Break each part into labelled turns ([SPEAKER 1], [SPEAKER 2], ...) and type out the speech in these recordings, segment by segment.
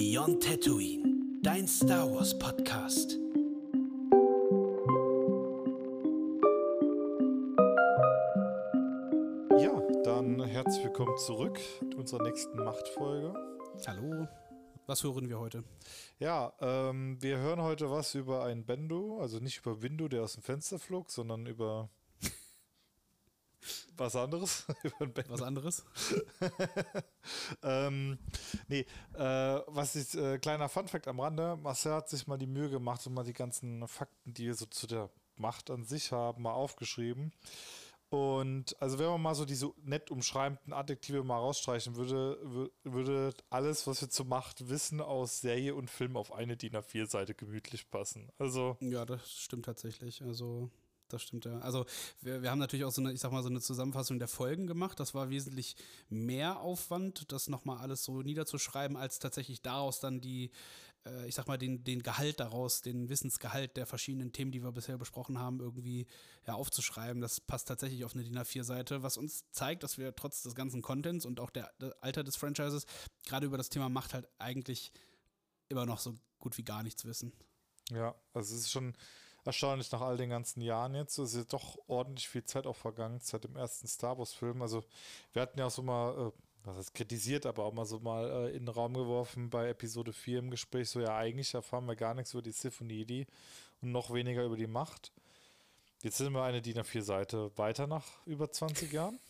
[SPEAKER 1] Beyond Tatooine, dein Star Wars Podcast.
[SPEAKER 2] Ja, dann herzlich willkommen zurück in unserer nächsten Machtfolge.
[SPEAKER 3] Hallo, was hören wir heute?
[SPEAKER 2] Ja, ähm, wir hören heute was über ein Bendo, also nicht über Windu, der aus dem Fenster flog, sondern über was anderes.
[SPEAKER 3] Was anderes?
[SPEAKER 2] ähm, nee, äh, was ist, äh, kleiner Funfact am Rande, Marcel hat sich mal die Mühe gemacht und mal die ganzen Fakten, die wir so zu der Macht an sich haben, mal aufgeschrieben. Und also wenn man mal so diese nett umschreibenden Adjektive mal rausstreichen würde, wür- würde alles, was wir zur Macht wissen, aus Serie und Film auf eine DIN A4-Seite gemütlich passen. Also,
[SPEAKER 3] Ja, das stimmt tatsächlich. Also, das stimmt ja. Also, wir, wir haben natürlich auch so eine, ich sag mal, so eine Zusammenfassung der Folgen gemacht. Das war wesentlich mehr Aufwand, das nochmal alles so niederzuschreiben, als tatsächlich daraus dann die, äh, ich sag mal, den, den Gehalt daraus, den Wissensgehalt der verschiedenen Themen, die wir bisher besprochen haben, irgendwie ja, aufzuschreiben. Das passt tatsächlich auf eine DIN A4-Seite, was uns zeigt, dass wir trotz des ganzen Contents und auch der, der Alter des Franchises gerade über das Thema Macht halt eigentlich immer noch so gut wie gar nichts wissen.
[SPEAKER 2] ja, also es ist schon erstaunlich nach all den ganzen Jahren jetzt. Es ist doch ordentlich viel Zeit auch vergangen seit dem ersten Star Wars-Film. Also, wir hatten ja auch so mal, äh, was heißt kritisiert, aber auch mal so mal äh, in den Raum geworfen bei Episode 4 im Gespräch, so ja, eigentlich erfahren wir gar nichts über die Sith und die Jedi und noch weniger über die Macht. Jetzt sind wir eine DIN A4-Seite weiter nach über 20 Jahren.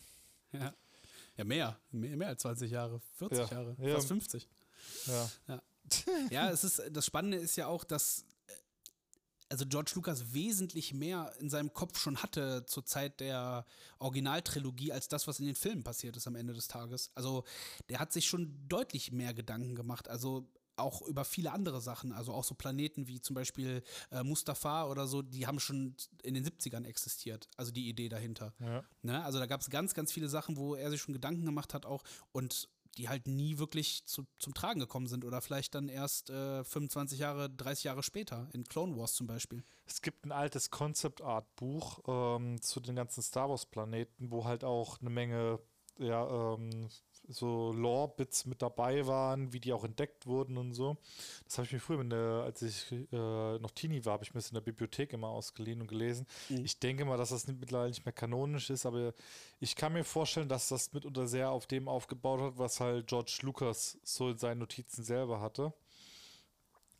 [SPEAKER 3] Ja. Ja, mehr. mehr. Als 20 Jahre. 40
[SPEAKER 2] Ja.
[SPEAKER 3] Jahre.
[SPEAKER 2] Ja.
[SPEAKER 3] Fast 50.
[SPEAKER 2] Ja,
[SPEAKER 3] Ja. ja, es ist, das Spannende ist ja auch, dass also George Lucas wesentlich mehr in seinem Kopf schon hatte zur Zeit der Originaltrilogie als das, was in den Filmen passiert ist am Ende des Tages. Also der hat sich schon deutlich mehr Gedanken gemacht. Also auch über viele andere Sachen, also auch so Planeten wie zum Beispiel äh, Mustafa oder so, die haben schon in den 70ern existiert, also die Idee dahinter.
[SPEAKER 2] ja.
[SPEAKER 3] Ne? Also da gab es ganz, ganz viele Sachen, wo er sich schon Gedanken gemacht hat auch und die halt nie wirklich zu, zum Tragen gekommen sind oder vielleicht dann erst äh, 25 Jahre, 30 Jahre später, in Clone Wars zum Beispiel.
[SPEAKER 2] Es gibt ein altes Concept Art Buch ähm, zu den ganzen Star Wars Planeten, wo halt auch eine Menge ja, ähm, so Lore-Bits mit dabei waren, wie die auch entdeckt wurden und so. Das habe ich mir früher, der, als ich äh, noch Teenie war, habe ich mir das in der Bibliothek immer ausgeliehen und gelesen. Ich denke mal, dass das mittlerweile nicht mehr kanonisch ist, aber ich kann mir vorstellen, dass das mitunter sehr auf dem aufgebaut hat, was halt George Lucas so in seinen Notizen selber hatte.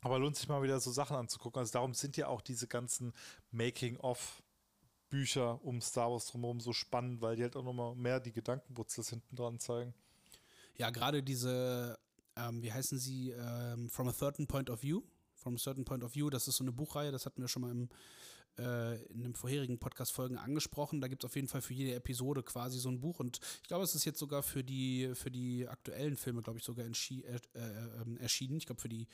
[SPEAKER 2] Aber lohnt sich mal wieder so Sachen anzugucken. Also darum sind ja auch diese ganzen Making-of-Bücher um Star Wars drumherum so spannend, weil die halt auch nochmal mehr die Gedankenwurzels hinten dran zeigen.
[SPEAKER 3] Ja, gerade diese, ähm, wie heißen sie, ähm, From a Certain Point of View. From a Certain Point of View, das ist so eine Buchreihe, das hatten wir schon mal im, äh, in den vorherigen Podcast-Folgen angesprochen. Da gibt es auf jeden Fall für jede Episode quasi so ein Buch und ich glaube, es ist jetzt sogar für die, für die aktuellen Filme, glaube ich, sogar äh, äh, ähm, erschienen. Ich glaube, für die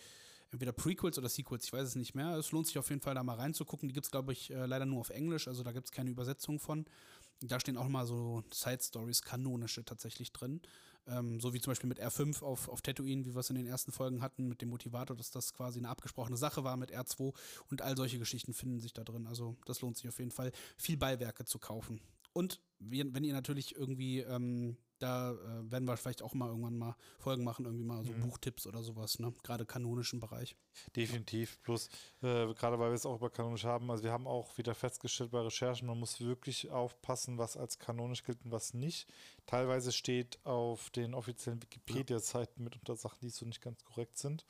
[SPEAKER 3] entweder Prequels oder Sequels, ich weiß es nicht mehr. Es lohnt sich auf jeden Fall da mal reinzugucken. Die gibt es, glaube ich, äh, leider nur auf Englisch, also da gibt es keine Übersetzung von. Da stehen auch mal so Side-Stories, kanonische tatsächlich drin. Ähm, so wie zum Beispiel mit R5 auf, auf Tatooine, wie wir es in den ersten Folgen hatten, mit dem Motivator, dass das quasi eine abgesprochene Sache war mit R2 und all solche Geschichten finden sich da drin. Also das lohnt sich auf jeden Fall, viel Beiwerke zu kaufen. Und wenn ihr natürlich irgendwie, ähm, da äh, werden wir vielleicht auch mal irgendwann mal Folgen machen, irgendwie mal so Buchtipps oder sowas, ne? Gerade kanonischen Bereich.
[SPEAKER 2] Definitiv. Plus, äh, gerade weil wir es auch über kanonisch haben, also wir haben auch wieder festgestellt bei Recherchen, man muss wirklich aufpassen, was als kanonisch gilt und was nicht. Teilweise steht auf den offiziellen Wikipedia-Seiten mitunter Sachen, die so nicht ganz korrekt sind.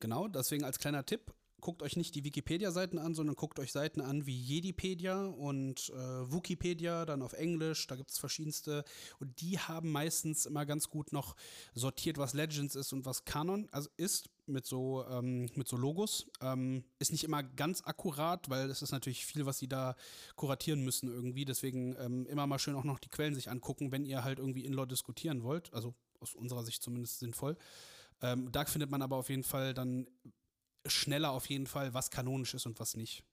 [SPEAKER 3] Genau, deswegen als kleiner Tipp, guckt euch nicht die Wikipedia-Seiten an, sondern guckt euch Seiten an wie Jedipedia und äh, Wikipedia, dann auf Englisch, da gibt es verschiedenste. Und die haben meistens immer ganz gut noch sortiert, was Legends ist und was Kanon also ist, mit so, ähm, mit so Logos. Ähm, ist nicht immer ganz akkurat, weil es ist natürlich viel, was sie da kuratieren müssen irgendwie. Deswegen ähm, immer mal schön auch noch die Quellen sich angucken, wenn ihr halt irgendwie in-law diskutieren wollt. Also aus unserer Sicht zumindest sinnvoll. Ähm, da findet man aber auf jeden Fall dann schneller auf jeden Fall, was kanonisch ist und was nicht.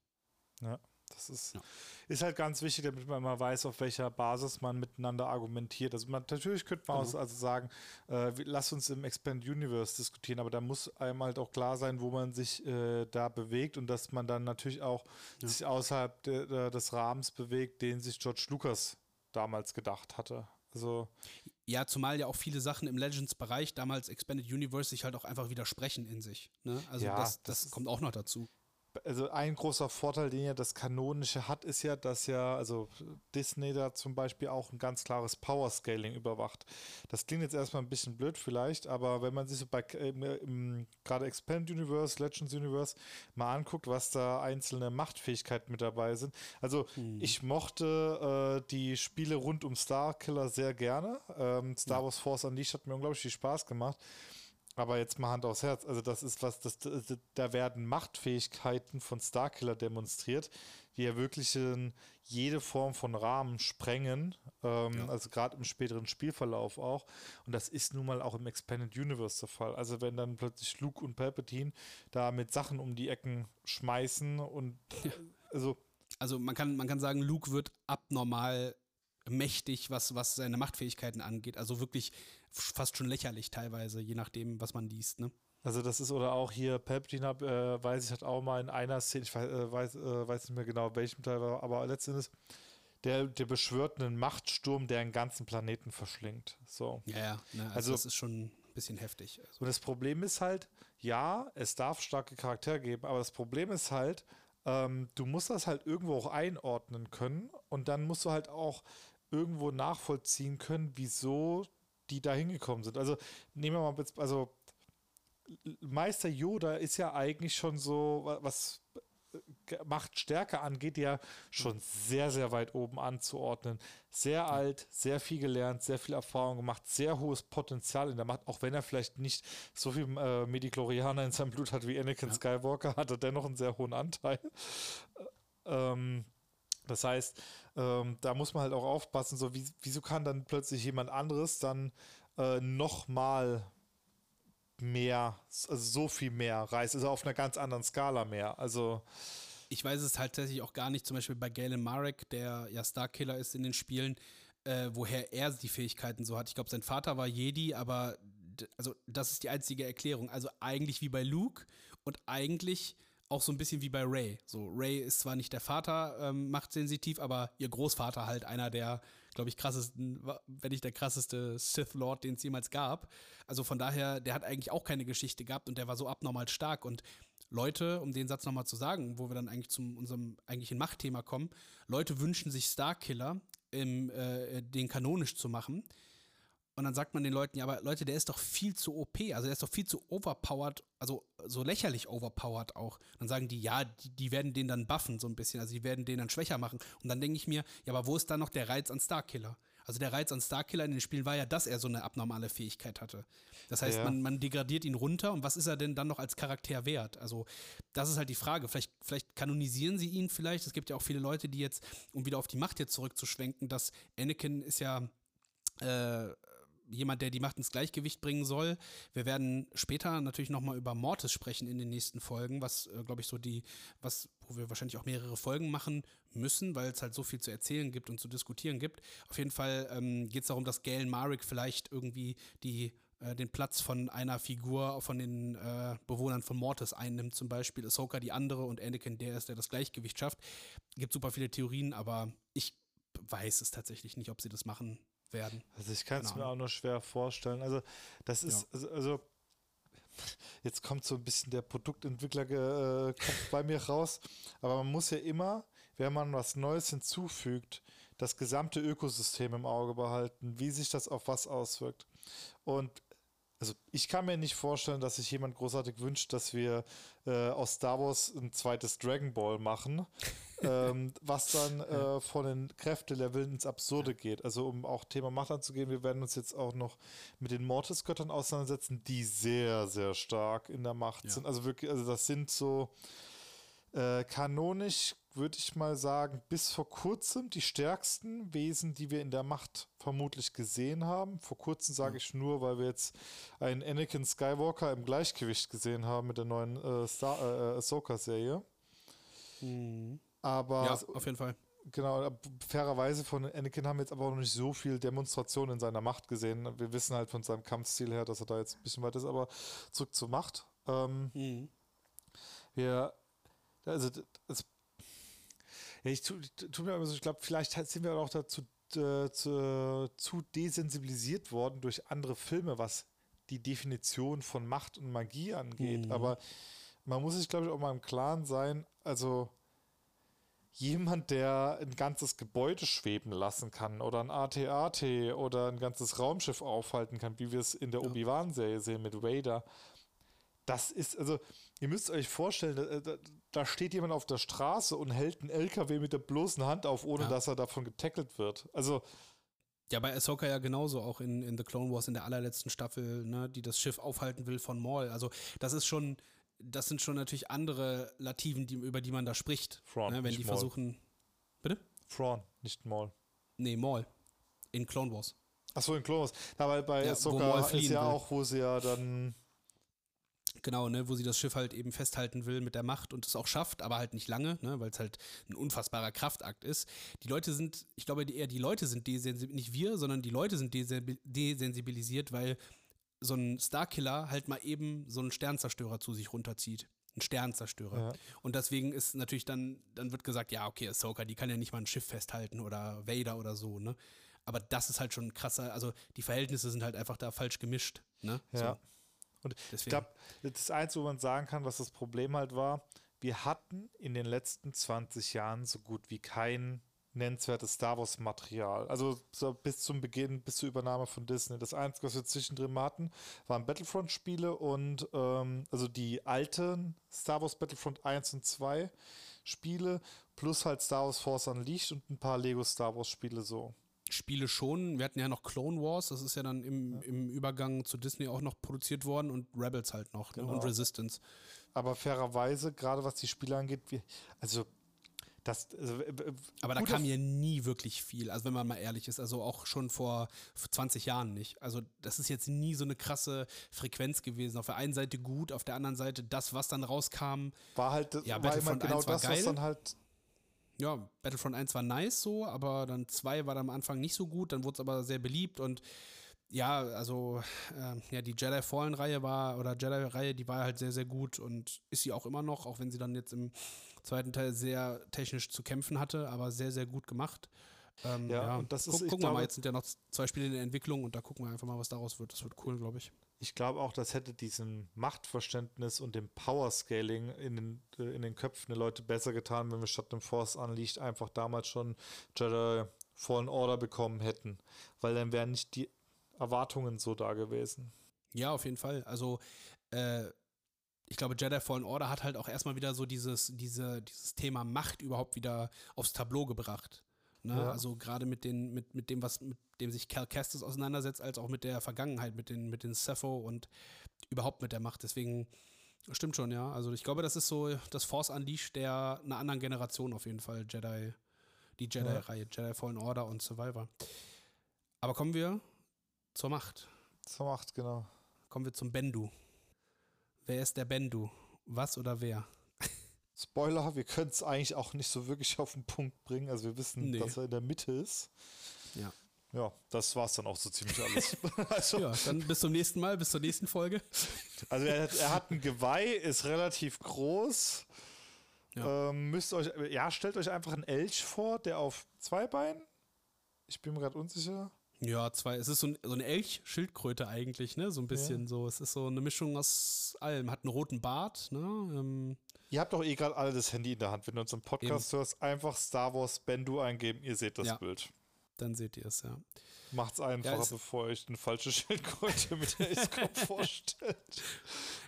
[SPEAKER 2] Ja, das ist,
[SPEAKER 3] Ja.
[SPEAKER 2] ist halt ganz wichtig, damit man mal weiß, auf welcher Basis man miteinander argumentiert. Also man, natürlich könnte man
[SPEAKER 3] Genau.
[SPEAKER 2] also sagen, äh, lass uns im Expand Universe diskutieren, aber da muss einem halt auch klar sein, wo man sich äh, da bewegt und dass man dann natürlich auch sich außerhalb de, de, des Rahmens bewegt, den sich George Lucas damals gedacht hatte. Also
[SPEAKER 3] Ja, zumal ja auch viele Sachen im Legends-Bereich, damals Expanded Universe, sich halt auch einfach widersprechen in sich. Ne? Also
[SPEAKER 2] Ja,
[SPEAKER 3] das,
[SPEAKER 2] das
[SPEAKER 3] das kommt auch noch dazu.
[SPEAKER 2] Also ein großer Vorteil, den ja das Kanonische hat, ist ja, dass ja, also Disney da zum Beispiel auch ein ganz klares Power-Scaling überwacht. Das klingt jetzt erstmal ein bisschen blöd vielleicht, aber wenn man sich so bei im, im, gerade Expand Universe, Legends Universe mal anguckt, was da einzelne Machtfähigkeiten mit dabei sind. Also ich mochte äh, die Spiele rund um Starkiller sehr gerne. Ähm, Star Wars Force Unleashed hat mir unglaublich viel Spaß gemacht. Aber jetzt mal Hand aufs Herz. Also, das ist was, das, da werden Machtfähigkeiten von Starkiller demonstriert, die ja wirklich in jede Form von Rahmen sprengen. Ähm, Also, gerade im späteren Spielverlauf auch. Und das ist nun mal auch im Expanded Universe der Fall. Also, wenn dann plötzlich Luke und Palpatine da mit Sachen um die Ecken schmeißen und also.
[SPEAKER 3] Also man kann, man kann sagen, Luke wird abnormal mächtig, was, was seine Machtfähigkeiten angeht. Also wirklich fast schon lächerlich teilweise, je nachdem, was man liest. Ne?
[SPEAKER 2] Also das ist, oder auch hier Palpatine, hab, äh, weiß ich, hat auch mal in einer Szene, ich weiß, äh, weiß, äh, weiß nicht mehr genau, welchem Teil war, aber letztendlich, der, der beschwört einen Machtsturm, der einen ganzen Planeten verschlingt. So.
[SPEAKER 3] Ja, ja. Ne? Also,
[SPEAKER 2] Also-
[SPEAKER 3] das ist schon ein bisschen heftig. Also,
[SPEAKER 2] Und das Problem ist halt, ja, es darf starke Charaktere geben, aber das Problem ist halt, ähm, du musst das halt irgendwo auch einordnen können und dann musst du halt auch irgendwo nachvollziehen können, wieso die da hingekommen sind. Also nehmen wir mal jetzt, also Meister Yoda ist ja eigentlich schon so, wa- was äh, Machtstärke angeht, ja schon sehr, sehr weit oben anzuordnen. Sehr alt, sehr viel gelernt, sehr viel Erfahrung gemacht, sehr hohes Potenzial in der Macht, auch wenn er vielleicht nicht so viel äh, Mediklorianer in seinem Blut hat wie Anakin Skywalker, hat er dennoch einen sehr hohen Anteil. Ähm, das heißt, ähm, da muss man halt auch aufpassen, so wie, wieso kann dann plötzlich jemand anderes dann äh, nochmal mehr, also so viel mehr reißen, also auf einer ganz anderen Skala mehr. Also
[SPEAKER 3] ich weiß es halt tatsächlich auch gar nicht, zum Beispiel bei Galen Marek, der ja Starkiller ist in den Spielen, äh, woher er die Fähigkeiten so hat. Ich glaube, sein Vater war Jedi, aber also das ist die einzige Erklärung. Also eigentlich wie bei Luke und eigentlich auch so ein bisschen wie bei Ray. So, Ray ist zwar nicht der Vater ähm, machtsensitiv, aber ihr Großvater halt einer der, glaube ich, krassesten, wenn nicht der krasseste Sith Lord, den es jemals gab. Also von daher, der hat eigentlich auch keine Geschichte gehabt und der war so abnormal stark und Leute, um den Satz nochmal zu sagen, wo wir dann eigentlich zu unserem eigentlichen Machtthema kommen, Leute wünschen sich Starkiller, im, äh, den kanonisch zu machen. Und dann sagt man den Leuten, ja, aber Leute, der ist doch viel zu OP, also der ist doch viel zu overpowered, also so lächerlich overpowered auch. Dann sagen die, ja, die, die werden den dann buffen so ein bisschen, also die werden den dann schwächer machen. Und dann denke ich mir, ja, aber wo ist da noch der Reiz an Starkiller? Also der Reiz an Starkiller in den Spielen war ja, dass er so eine abnormale Fähigkeit hatte. Das heißt,
[SPEAKER 2] Ja.
[SPEAKER 3] man, man degradiert ihn runter und was ist er denn dann noch als Charakter wert? Also das ist halt die Frage. Vielleicht, vielleicht kanonisieren sie ihn vielleicht. Es gibt ja auch viele Leute, die jetzt, um wieder auf die Macht jetzt zurückzuschwenken, dass Anakin ist ja äh, jemand, der die Macht ins Gleichgewicht bringen soll. Wir werden später natürlich nochmal über Mortis sprechen in den nächsten Folgen, was, äh, glaube ich, so die, was, wo wir wahrscheinlich auch mehrere Folgen machen müssen, weil es halt so viel zu erzählen gibt und zu diskutieren gibt. Auf jeden Fall ähm, geht es darum, dass Galen Marek vielleicht irgendwie die äh, den Platz von einer Figur von den äh, Bewohnern von Mortis einnimmt, zum Beispiel Ahsoka die andere und Anakin der ist, der das Gleichgewicht schafft. Gibt super viele Theorien, aber ich weiß es tatsächlich nicht, ob sie das machen werden.
[SPEAKER 2] Also ich kann es
[SPEAKER 3] Keine
[SPEAKER 2] mir auch nur schwer vorstellen. Also das ist, also, also jetzt kommt so ein bisschen der Produktentwickler äh, bei mir raus, aber man muss ja immer, wenn man was Neues hinzufügt, das gesamte Ökosystem im Auge behalten, wie sich das auf was auswirkt. Und also ich kann mir nicht vorstellen, dass sich jemand großartig wünscht, dass wir äh, aus Star Wars ein zweites Dragon Ball machen, ähm, was dann äh, von den Kräfteleveln ins Absurde geht. Also um auch Thema Macht anzugehen, wir werden uns jetzt auch noch mit den Mortis-Göttern auseinandersetzen, die sehr, sehr stark in der Macht
[SPEAKER 3] Ja.
[SPEAKER 2] sind. Also wirklich, also das sind so äh, kanonisch, würde ich mal sagen, bis vor kurzem die stärksten Wesen, die wir in der Macht vermutlich gesehen haben. Vor kurzem sage ich nur, weil wir jetzt einen Anakin Skywalker im Gleichgewicht gesehen haben mit der neuen äh, Star äh, Ahsoka-Serie. Aber
[SPEAKER 3] ja, auf jeden Fall.
[SPEAKER 2] Genau, fairerweise von Anakin haben wir jetzt aber auch noch nicht so viel Demonstration in seiner Macht gesehen. Wir wissen halt von seinem Kampfstil her, dass er da jetzt ein bisschen weit ist, aber zurück zur Macht. Ähm,
[SPEAKER 3] Mhm.
[SPEAKER 2] wir, also, das, ja, ich tu, tu mir aber so, ich glaube, vielleicht sind wir auch dazu äh, zu, zu desensibilisiert worden durch andere Filme, was die Definition von Macht und Magie angeht.
[SPEAKER 3] Mhm.
[SPEAKER 2] Aber man muss sich, glaube ich, auch mal im Klaren sein, also jemand, der ein ganzes Gebäude schweben lassen kann oder ein AT-AT oder ein ganzes Raumschiff aufhalten kann, wie wir es in der
[SPEAKER 3] Ja.
[SPEAKER 2] Obi-Wan-Serie sehen mit Vader, das ist, also, ihr müsst euch vorstellen, da, da, da steht jemand auf der Straße und hält einen LKW mit der bloßen Hand auf, ohne
[SPEAKER 3] Ja.
[SPEAKER 2] dass er davon getackelt wird. Also,
[SPEAKER 3] Ja, bei Ahsoka ja genauso, auch in, in The Clone Wars in der allerletzten Staffel, ne, die das Schiff aufhalten will von Maul. Also, das ist schon, das sind schon natürlich andere Lativen, die, über die man da spricht.
[SPEAKER 2] Thrawn,
[SPEAKER 3] ne, wenn die
[SPEAKER 2] Maul.
[SPEAKER 3] versuchen. Bitte?
[SPEAKER 2] Thrawn, nicht Maul.
[SPEAKER 3] Nee, Maul. In Clone Wars.
[SPEAKER 2] Achso, in Clone Wars. Ja, weil bei
[SPEAKER 3] Ja, wo
[SPEAKER 2] Ahsoka
[SPEAKER 3] Maul
[SPEAKER 2] ist ja
[SPEAKER 3] will.
[SPEAKER 2] auch, wo sie ja dann
[SPEAKER 3] Genau, ne, wo sie das Schiff halt eben festhalten will mit der Macht und es auch schafft, aber halt nicht lange, ne, weil es halt ein unfassbarer Kraftakt ist. Die Leute sind, ich glaube eher die Leute sind desensibilisiert, nicht wir, sondern die Leute sind desensibil- desensibilisiert, weil so ein Starkiller halt mal eben so einen Sternzerstörer zu sich runterzieht. Ein Sternzerstörer.
[SPEAKER 2] Ja.
[SPEAKER 3] Und deswegen ist natürlich dann, dann wird gesagt, ja, okay, Ahsoka, die kann ja nicht mal ein Schiff festhalten oder Vader oder so, ne? Aber das ist halt schon krasser, also die Verhältnisse sind halt einfach da falsch gemischt, ne?
[SPEAKER 2] Ja.
[SPEAKER 3] So,
[SPEAKER 2] Und ich
[SPEAKER 3] deswegen.
[SPEAKER 2] glaube, das Einzige, wo man sagen kann, was das Problem halt war, wir hatten in den letzten 20 Jahren so gut wie kein nennenswertes Star Wars Material. Also so bis zum Beginn, bis zur Übernahme von Disney. Das Einzige, was wir zwischendrin hatten, waren Battlefront-Spiele und ähm, also die alten Star Wars Battlefront 1 und 2 Spiele, plus halt Star Wars Force Unleashed und ein paar Lego Star Wars Spiele so.
[SPEAKER 3] Spiele schon. Wir hatten ja noch Clone Wars, das ist ja dann im, im Übergang zu Disney auch noch produziert worden und Rebels halt noch ne?
[SPEAKER 2] Genau.
[SPEAKER 3] und Resistance.
[SPEAKER 2] Aber fairerweise, gerade was die Spiele angeht, wir, also das, also, äh, äh,
[SPEAKER 3] Aber da kam ja nie wirklich viel, also wenn man mal ehrlich ist, also auch schon vor 20 Jahren nicht. Also das ist jetzt nie so eine krasse Frequenz gewesen. Auf der einen Seite gut, auf der anderen Seite das, was dann rauskam.
[SPEAKER 2] war halt
[SPEAKER 3] Ja,
[SPEAKER 2] war
[SPEAKER 3] Battlefront
[SPEAKER 2] genau
[SPEAKER 3] 1 war
[SPEAKER 2] das, was
[SPEAKER 3] geil.
[SPEAKER 2] dann halt
[SPEAKER 3] Ja, Battlefront 1 war nice so, aber dann 2 war dann am Anfang nicht so gut, dann wurde es aber sehr beliebt und ja, also ähm, ja, die Jedi Fallen Reihe war oder Jedi Reihe, die war halt sehr sehr gut und ist sie auch immer noch, auch wenn sie dann jetzt im zweiten Teil sehr technisch zu kämpfen hatte, aber sehr sehr gut gemacht. Ähm,
[SPEAKER 2] Ja, und das ist-
[SPEAKER 3] guck, gucken wir mal, jetzt sind ja noch zwei Spiele in der Entwicklung und da gucken wir einfach mal, was daraus wird. Das wird cool, glaube ich.
[SPEAKER 2] ich glaube auch, das hätte diesem Machtverständnis und dem Power-Scaling in den, äh, in den Köpfen der Leute besser getan, wenn wir statt dem Force Unleashed einfach damals schon Jedi Fallen Order bekommen hätten. Weil dann wären nicht die Erwartungen so da gewesen.
[SPEAKER 3] Ja, auf jeden Fall. Also, äh, ich glaube, Jedi Fallen Order hat halt auch erstmal wieder so dieses, diese, dieses Thema Macht überhaupt wieder aufs Tableau gebracht. Ne?
[SPEAKER 2] Ja.
[SPEAKER 3] Also gerade mit, den, mit, mit dem, was, mit dem sich Cal Kestis auseinandersetzt, als auch mit der Vergangenheit, mit den, mit den Sepho und überhaupt mit der Macht. Deswegen stimmt schon, ja. Also ich glaube, das ist so das Force Unleashed der einer anderen Generation auf jeden Fall, Jedi, die Jedi-Reihe, Jedi Fallen Order und Survivor. Aber kommen wir zur Macht.
[SPEAKER 2] So macht, genau.
[SPEAKER 3] Kommen wir zum Bendu. Wer ist der Bendu? Was oder wer?
[SPEAKER 2] Spoiler, wir können es eigentlich auch nicht so wirklich auf den Punkt bringen. Also wir wissen,
[SPEAKER 3] Nee.
[SPEAKER 2] dass er in der Mitte ist.
[SPEAKER 3] Ja.
[SPEAKER 2] Ja, das war es dann auch so ziemlich alles. also,
[SPEAKER 3] Ja, dann bis zum nächsten Mal, bis zur nächsten Folge.
[SPEAKER 2] also er, hat- er hat ein Geweih, ist relativ groß.
[SPEAKER 3] Ja.
[SPEAKER 2] Ähm, müsst euch, ja, stellt euch einfach einen Elch vor, der auf zwei Beinen. Ich bin mir gerade unsicher.
[SPEAKER 3] Ja, zwei. Es ist so, ein, so eine Elch-Schildkröte eigentlich, ne? So ein bisschen so. Es ist so eine Mischung aus allem. Hat einen roten Bart, ne? Ähm,
[SPEAKER 2] Ihr habt doch eh gerade alle das Handy in der Hand. Wenn du unseren Podcast hörst, einfach Star Wars Bendu eingeben. Ihr seht das
[SPEAKER 3] Ja.
[SPEAKER 2] Bild.
[SPEAKER 3] dann seht ihr es, ja.
[SPEAKER 2] Macht's einfacher,
[SPEAKER 3] es-
[SPEAKER 2] bevor ihr euch eine falsche Schildkröte mit der Escort vorstellt.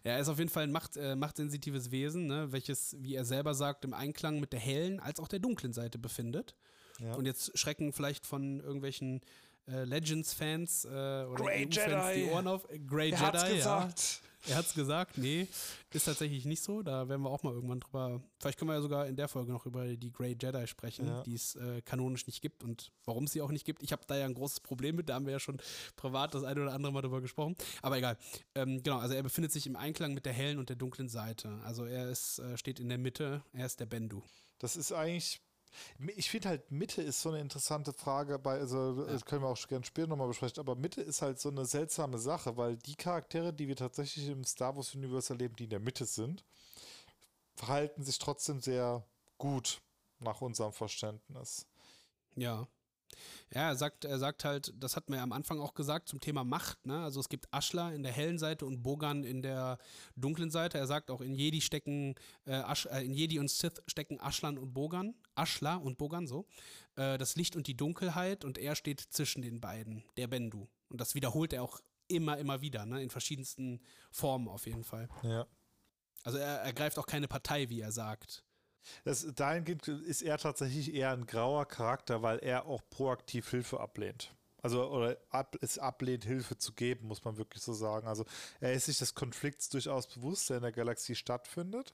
[SPEAKER 3] Ja, er ist auf jeden Fall ein macht, äh, machtsensitives Wesen, ne? welches, wie er selber sagt, im Einklang mit der hellen als auch der dunklen Seite befindet.
[SPEAKER 2] Ja.
[SPEAKER 3] Und jetzt schrecken vielleicht von irgendwelchen äh, Legends-Fans äh, oder EU-Fans die
[SPEAKER 2] Jedi.
[SPEAKER 3] Ohren auf. Äh, Grey
[SPEAKER 2] Er
[SPEAKER 3] Jedi,
[SPEAKER 2] hat's
[SPEAKER 3] ja.
[SPEAKER 2] gesagt.
[SPEAKER 3] Er hat's gesagt, nee, ist tatsächlich nicht so. Da werden wir auch mal irgendwann drüber. Vielleicht können wir ja sogar in der Folge noch über die Grey Jedi sprechen,
[SPEAKER 2] Ja.
[SPEAKER 3] die es äh, kanonisch nicht gibt und warum es sie auch nicht gibt. Ich habe da ja ein großes Problem mit. Da haben wir ja schon privat das eine oder andere Mal drüber gesprochen. Aber egal. Ähm, genau, also er befindet sich im Einklang mit der hellen und der dunklen Seite. Also er ist, äh, steht in der Mitte. Er ist der Bendu.
[SPEAKER 2] Das ist eigentlich. Ich finde halt, Mitte ist so eine interessante Frage, bei, also das können wir auch gerne später nochmal besprechen, aber Mitte ist halt so eine seltsame Sache, weil die Charaktere, die wir tatsächlich im Star Wars Universe erleben, die in der Mitte sind, verhalten sich trotzdem sehr gut nach unserem Verständnis.
[SPEAKER 3] Ja. Ja, er sagt, er sagt halt, das hatten wir ja am Anfang auch gesagt zum Thema Macht. Ne? Also es gibt Aschler in der hellen Seite und Bogan in der dunklen Seite. Er sagt auch, in Jedi stecken, äh, Asch, äh, in Jedi und Sith stecken Aschlan und Bogan. Aschler und Bogan, so. Äh, das Licht und die Dunkelheit und er steht zwischen den beiden, der Bendu. Und das wiederholt er auch immer, immer wieder, ne? in verschiedensten Formen auf jeden Fall.
[SPEAKER 2] Ja.
[SPEAKER 3] Also er ergreift auch keine Partei, wie er sagt.
[SPEAKER 2] Das, dahingehend ist er tatsächlich eher ein grauer Charakter, weil er auch proaktiv Hilfe ablehnt. Also, oder ab, es ablehnt, Hilfe zu geben, muss man wirklich so sagen. Also, er ist sich des Konflikts durchaus bewusst, der in der Galaxie stattfindet.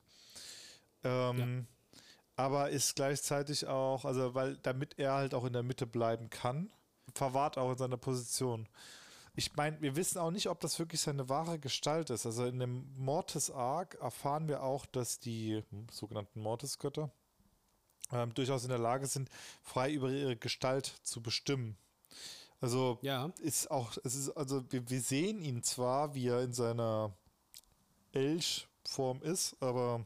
[SPEAKER 2] Ähm, ja. Aber ist gleichzeitig auch, also, weil, damit er halt auch in der Mitte bleiben kann, verwahrt auch in seiner Position ich meine, wir wissen auch nicht, ob das wirklich seine wahre Gestalt ist. Also in dem Mortis-Arc erfahren wir auch, dass die hm, sogenannten Mortis-Götter ähm, durchaus in der Lage sind, frei über ihre Gestalt zu bestimmen. Also ja. ist auch, es ist, also wir, wir sehen ihn zwar, wie er in seiner Elch-Form ist, aber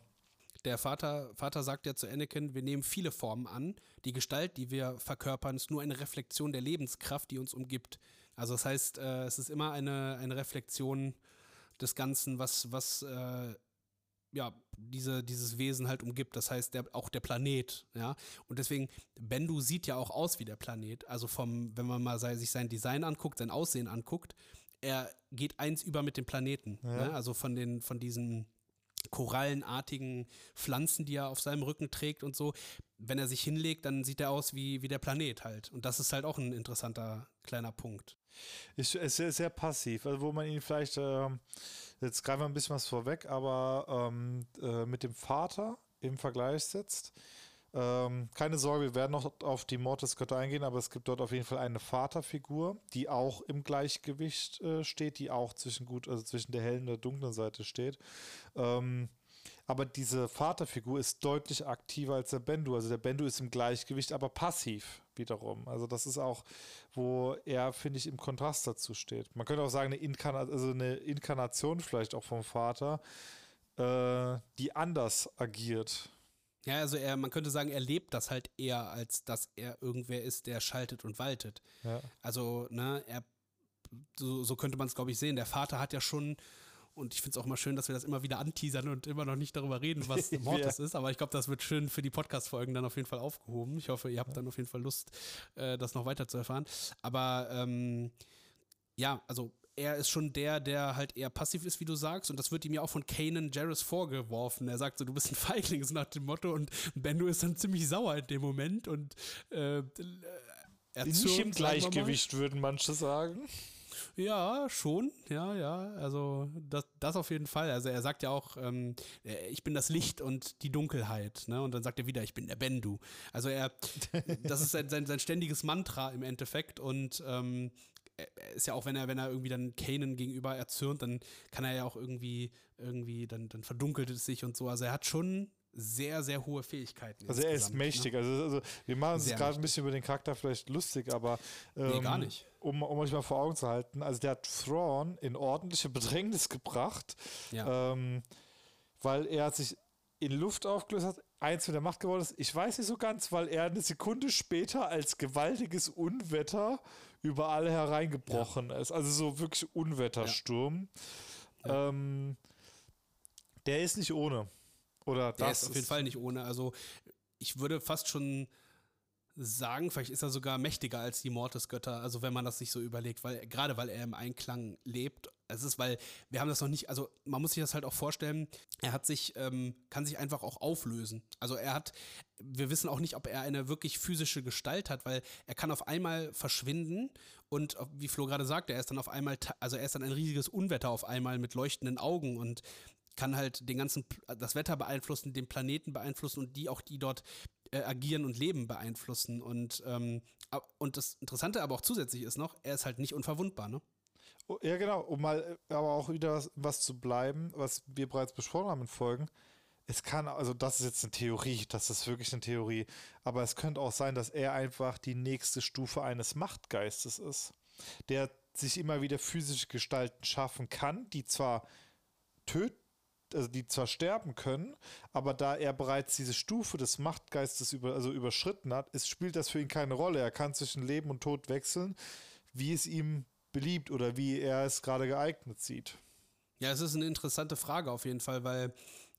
[SPEAKER 3] der Vater, Vater sagt ja zu Anakin, wir nehmen viele Formen an. Die Gestalt, die wir verkörpern, ist nur eine Reflexion der Lebenskraft, die uns umgibt. Also das heißt, äh, es ist immer eine, eine Reflexion des Ganzen, was, was äh, ja, diese, dieses Wesen halt umgibt. Das heißt, der, auch der Planet, ja. Und deswegen, Bendu sieht ja auch aus wie der Planet. Also vom, wenn man mal sich sein Design anguckt, sein Aussehen anguckt, er geht eins über mit dem Planeten. Ja. Ne? Also von den, von diesen korallenartigen Pflanzen, die er auf seinem Rücken trägt und so. Wenn er sich hinlegt, dann sieht er aus wie, wie der Planet halt. Und das ist halt auch ein interessanter kleiner Punkt.
[SPEAKER 2] Ist, ist sehr, sehr passiv, also wo man ihn vielleicht, äh, jetzt greifen wir ein bisschen was vorweg, aber ähm, äh, mit dem Vater im Vergleich setzt. Ähm, keine Sorge, wir werden noch auf die Mortis-Götter eingehen, aber es gibt dort auf jeden Fall eine Vaterfigur, die auch im Gleichgewicht äh, steht, die auch zwischen gut, also zwischen der hellen und der dunklen Seite steht. Ähm, aber diese Vaterfigur ist deutlich aktiver als der Bendu. Also der Bendu ist im Gleichgewicht, aber passiv wiederum. Also das ist auch, wo er, finde ich, im Kontrast dazu steht. Man könnte auch sagen, eine, Inkarna also eine Inkarnation vielleicht auch vom Vater, äh, die anders agiert.
[SPEAKER 3] Ja, also er, man könnte sagen, er lebt das halt eher, als dass er irgendwer ist, der schaltet und waltet. Ja. Also, ne, er, so, so könnte man es, glaube ich, sehen. Der Vater hat ja schon und ich finde es auch mal schön, dass wir das immer wieder anteasern und immer noch nicht darüber reden, was Mortis ja. ist. Aber ich glaube, das wird schön für die Podcast-Folgen dann auf jeden Fall aufgehoben. Ich hoffe, ihr habt dann auf jeden Fall Lust, äh, das noch weiter zu erfahren. Aber ähm, ja, also er ist schon der, der halt eher passiv ist, wie du sagst. Und das wird ihm ja auch von Kanan Jarrus vorgeworfen. Er sagt so, du bist ein Feigling, ist nach dem Motto. Und Bendu ist dann ziemlich sauer in dem Moment und äh,
[SPEAKER 2] er Nicht im Gleichgewicht, würden manche sagen.
[SPEAKER 3] Ja, schon, ja, ja. Also das, das auf jeden Fall. Also er sagt ja auch, ähm, äh, ich bin das Licht und die Dunkelheit, ne? Und dann sagt er wieder, ich bin der Bendu. Also er, das ist sein, sein, sein ständiges Mantra im Endeffekt und ähm, ist ja auch, wenn er, wenn er irgendwie dann Kanan gegenüber erzürnt, dann kann er ja auch irgendwie, irgendwie, dann, dann verdunkelt es sich und so. Also er hat schon sehr, sehr hohe Fähigkeiten.
[SPEAKER 2] Also er ist ne? mächtig. Ne? Also, also, wir machen uns gerade ein bisschen über den Charakter vielleicht lustig, aber
[SPEAKER 3] ähm, nee, gar nicht.
[SPEAKER 2] Um, um euch mal vor Augen zu halten, also der hat Thrawn in ordentliche Bedrängnis gebracht, ja. ähm, weil er sich in Luft aufgelöst hat, eins mit der Macht geworden ist. Ich weiß nicht so ganz, weil er eine Sekunde später als gewaltiges Unwetter über alle hereingebrochen ja. ist. Also so wirklich Unwettersturm. Ja. Ähm, der ist nicht ohne. Oder
[SPEAKER 3] der ist auf jeden Fall nicht ohne. Also ich würde fast schon sagen, vielleicht ist er sogar mächtiger als die Mortis-Götter, also wenn man das sich so überlegt, weil gerade weil er im Einklang lebt. Es ist, weil wir haben das noch nicht, also man muss sich das halt auch vorstellen, er hat sich, ähm, kann sich einfach auch auflösen. Also er hat, wir wissen auch nicht, ob er eine wirklich physische Gestalt hat, weil er kann auf einmal verschwinden und wie Flo gerade sagte, er ist dann auf einmal, also er ist dann ein riesiges Unwetter auf einmal mit leuchtenden Augen und kann halt den ganzen, das Wetter beeinflussen, den Planeten beeinflussen und die auch, die dort äh, agieren und leben, beeinflussen. Und, ähm, und das Interessante aber auch zusätzlich ist noch, er ist halt nicht unverwundbar, ne?
[SPEAKER 2] Oh, ja, genau, um mal äh, aber auch wieder was, was zu bleiben, was wir bereits besprochen haben in Folgen. Es kann, also das ist jetzt eine Theorie, das ist wirklich eine Theorie, aber es könnte auch sein, dass er einfach die nächste Stufe eines Machtgeistes ist, der sich immer wieder physische Gestalten schaffen kann, die zwar töten, also die zwar sterben können, aber da er bereits diese Stufe des Machtgeistes über, also überschritten hat, ist, spielt das für ihn keine Rolle. Er kann zwischen Leben und Tod wechseln, wie es ihm beliebt oder wie er es gerade geeignet sieht.
[SPEAKER 3] Ja, es ist eine interessante Frage auf jeden Fall, weil,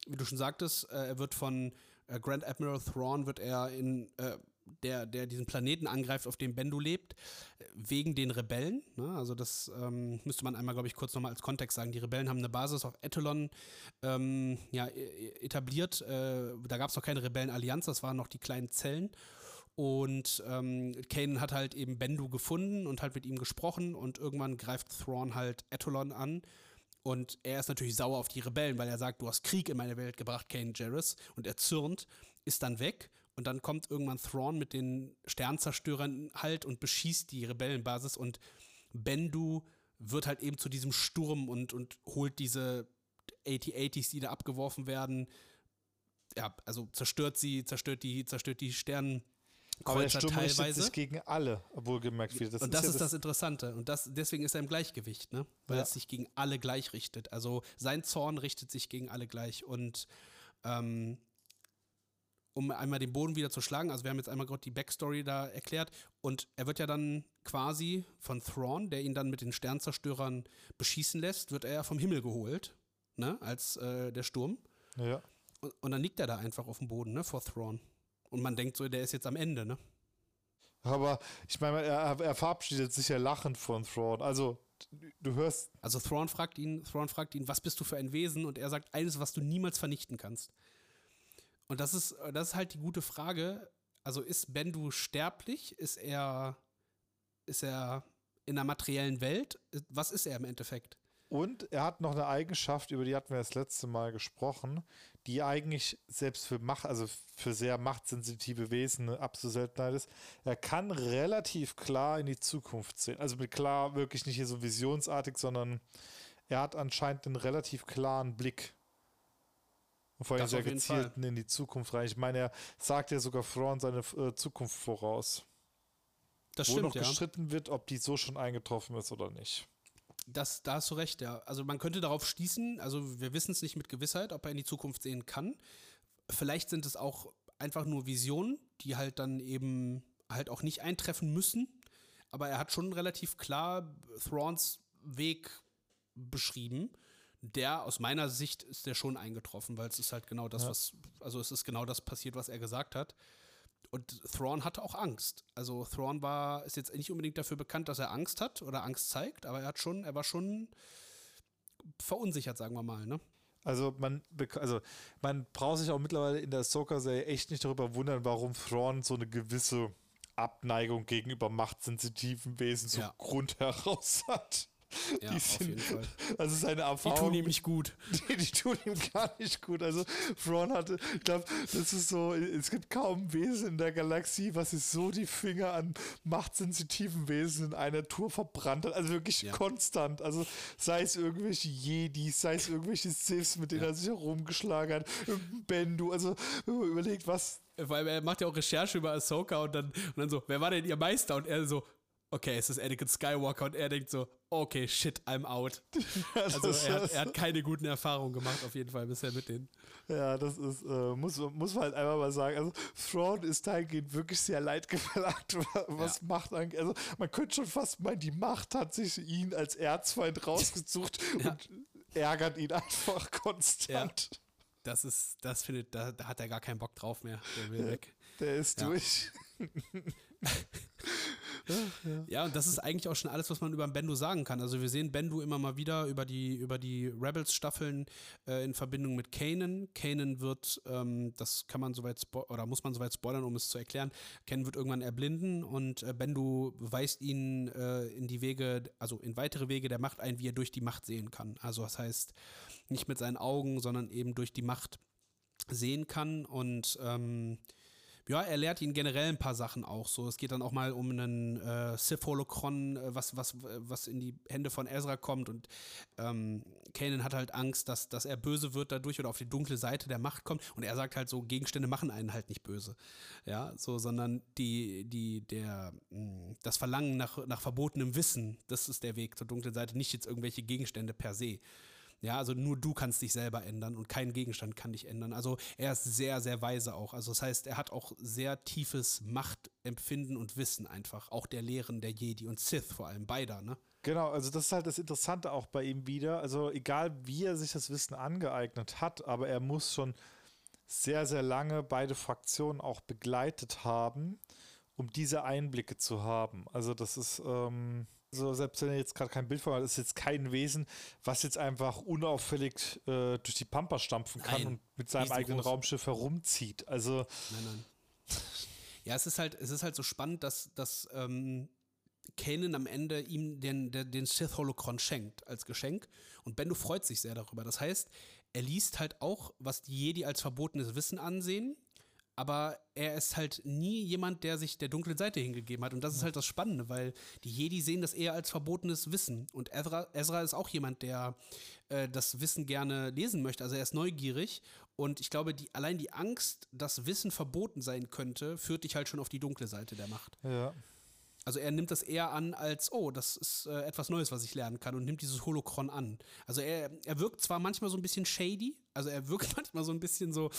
[SPEAKER 3] wie du schon sagtest, äh, er wird von äh, Grand Admiral Thrawn wird er in äh, der, der diesen Planeten angreift, auf dem Bendu lebt, wegen den Rebellen. Ne? Also das ähm, müsste man einmal, glaube ich, kurz nochmal als Kontext sagen. Die Rebellen haben eine Basis auf Etolon ähm, ja, e, e, etabliert. Äh, da gab es noch keine Rebellenallianz, das waren noch die kleinen Zellen. Und ähm, Kanan hat halt eben Bendu gefunden und halt mit ihm gesprochen und irgendwann greift Thrawn halt Etolon an. Und er ist natürlich sauer auf die Rebellen, weil er sagt, du hast Krieg in meine Welt gebracht, Kanan Jarrus. Und er zürnt, ist dann weg und dann kommt irgendwann Thrawn mit den Sternzerstörern halt und beschießt die Rebellenbasis und Bendu wird halt eben zu diesem Sturm und, und holt diese AT-80s, die da abgeworfen werden. Ja, also zerstört sie, zerstört die, zerstört die Sternen.
[SPEAKER 2] Aber der Sturm teilweise. richtet sich gegen alle, wohlgemerkt wird.
[SPEAKER 3] Das und das ist, ja das, das Interessante. Und das, deswegen ist er im Gleichgewicht, ne? Weil ja. es sich gegen alle gleich richtet. Also sein Zorn richtet sich gegen alle gleich. Und ähm, um einmal den Boden wieder zu schlagen. Also wir haben jetzt einmal gerade die Backstory da erklärt und er wird ja dann quasi von Thrawn, der ihn dann mit den Sternzerstörern beschießen lässt, wird er vom Himmel geholt, ne, als äh, der Sturm.
[SPEAKER 2] Ja.
[SPEAKER 3] Und, und, dann liegt er da einfach auf dem Boden, ne, vor Thrawn. Und man denkt so, der ist jetzt am Ende, ne?
[SPEAKER 2] Aber ich meine, er, er verabschiedet sich ja lachend von Thrawn. Also du hörst.
[SPEAKER 3] Also Thrawn fragt ihn, Thrawn fragt ihn, was bist du für ein Wesen? Und er sagt, eines, was du niemals vernichten kannst. Und das ist, das ist halt die gute Frage. Also ist Bendu sterblich? Ist er, ist er in der materiellen Welt? Was ist er im Endeffekt?
[SPEAKER 2] Und er hat noch eine Eigenschaft, über die hatten wir das letzte Mal gesprochen, die eigentlich selbst für Macht, also für sehr machtsensitive Wesen eine absolute Seltenheit ist. Er kann relativ klar in die Zukunft sehen. Also mit klar wirklich nicht hier so visionsartig, sondern er hat anscheinend einen relativ klaren Blick. Und vor allem sehr gezielten in die Zukunft rein. Ich meine, er sagt ja sogar Thrawn seine äh, Zukunft voraus. Das wo stimmt, noch gestritten ja. wird, ob die so schon eingetroffen ist oder nicht.
[SPEAKER 3] Das, da hast du recht, ja. Also man könnte darauf schließen, also wir wissen es nicht mit Gewissheit, ob er in die Zukunft sehen kann. Vielleicht sind es auch einfach nur Visionen, die halt dann eben halt auch nicht eintreffen müssen. Aber er hat schon relativ klar Thrawns Weg beschrieben der aus meiner Sicht ist der schon eingetroffen, weil es ist halt genau das, ja. was, also es ist genau das passiert, was er gesagt hat. Und Thrawn hatte auch Angst. Also Thrawn war, ist jetzt nicht unbedingt dafür bekannt, dass er Angst hat oder Angst zeigt, aber er hat schon, er war schon verunsichert, sagen wir mal, ne?
[SPEAKER 2] Also man, also man braucht sich auch mittlerweile in der Soccer-Serie echt nicht darüber wundern, warum Thrawn so eine gewisse Abneigung gegenüber machtsensitiven Wesen so ja. Grund heraus hat.
[SPEAKER 3] Ja, die sind, auf jeden Fall.
[SPEAKER 2] Also seine Erfahrung.
[SPEAKER 3] Die tun ihm nicht gut.
[SPEAKER 2] Die, die tun ihm gar nicht gut. Also Thrawn hatte, ich glaube, das ist so, es gibt kaum Wesen in der Galaxie, was sich so die Finger an machtsensitiven Wesen in einer Tour verbrannt hat. Also wirklich ja. konstant. Also sei es irgendwelche Jedis, sei es irgendwelche Siths, mit denen ja. er sich herumgeschlagen hat, irgendein Bendu. Also überlegt, was
[SPEAKER 3] weil er macht ja auch Recherche über Ahsoka und dann, und dann so, wer war denn ihr Meister? Und er so, okay, es ist Anakin Skywalker und er denkt so, okay, shit, I'm out. also er hat, er hat, keine guten Erfahrungen gemacht, auf jeden Fall bisher mit denen.
[SPEAKER 2] Ja, das ist, äh, muss, muss man halt einmal mal sagen. Also Thrawn ist dahingehend wirklich sehr leidgeplagt, was ja. Macht angeht. Also man könnte schon fast meinen, die Macht hat sich ihn als Erzfeind rausgesucht ja. und ärgert ihn einfach konstant.
[SPEAKER 3] Ja. Das ist, das findet, da, da, hat er gar keinen Bock drauf mehr. Der will weg.
[SPEAKER 2] Der ist durch.
[SPEAKER 3] Ja, ja. und das ist eigentlich auch schon alles, was man über Bendu sagen kann. Also wir sehen Bendu immer mal wieder über die, über die Rebels-Staffeln äh, in Verbindung mit Kanan. Kanan wird, ähm, das kann man soweit oder muss man soweit spoilern, um es zu erklären, Kanan wird irgendwann erblinden und äh, Bendu weist ihn äh, in die Wege, also in weitere Wege der Macht ein, wie er durch die Macht sehen kann. Also das heißt, nicht mit seinen Augen, sondern eben durch die Macht sehen kann und ähm, ja, er lehrt ihn generell ein paar Sachen auch. So, es geht dann auch mal um einen äh, Sith-Holocron, äh, was, was, was in die Hände von Ezra kommt. Und ähm, Kanan hat halt Angst, dass, dass er böse wird dadurch oder auf die dunkle Seite der Macht kommt. Und er sagt halt so, Gegenstände machen einen halt nicht böse. Ja, so, sondern die, die, der, hm, das Verlangen nach, nach verbotenem Wissen, das ist der Weg zur dunklen Seite, nicht jetzt irgendwelche Gegenstände per se. Ja, also nur du kannst dich selber ändern und kein Gegenstand kann dich ändern. Also er ist sehr, sehr weise auch. Also das heißt, er hat auch sehr tiefes Machtempfinden und Wissen einfach. Auch der Lehren der Jedi und Sith vor allem, beider, ne?
[SPEAKER 2] Genau, also das ist halt das Interessante auch bei ihm wieder. Also egal wie er sich das Wissen angeeignet hat, aber er muss schon sehr, sehr lange beide Fraktionen auch begleitet haben, um diese Einblicke zu haben. Also das ist, ähm, so selbst wenn er jetzt gerade kein Bild vor ist jetzt kein Wesen, was jetzt einfach unauffällig äh, durch die Pampa stampfen kann
[SPEAKER 3] Nein.
[SPEAKER 2] und mit seinem eigenen Raumschiff herumzieht. Also
[SPEAKER 3] Nein, nein. Ja, es ist halt, es ist halt so spannend, dass, dass ähm, Kanan am Ende ihm den, den, den Sith Holocron schenkt als Geschenk. Und Bendu freut sich sehr darüber. Das heißt, er liest halt auch, was die Jedi als verbotenes Wissen ansehen. Aber er ist halt nie jemand, der sich der dunklen Seite hingegeben hat. Und das ist halt das Spannende, weil die Jedi sehen das eher als verbotenes Wissen. Und Ezra, Ezra ist auch jemand, der äh, das Wissen gerne lesen möchte. Also er ist neugierig. Und ich glaube, die, allein die Angst, dass Wissen verboten sein könnte, führt dich halt schon auf die dunkle Seite der Macht.
[SPEAKER 2] ja.
[SPEAKER 3] Also er nimmt das eher an als, oh, das ist äh, etwas Neues, was ich lernen kann und nimmt dieses Holocron an. Also er, er wirkt zwar manchmal so ein bisschen shady, also er wirkt manchmal so ein bisschen so,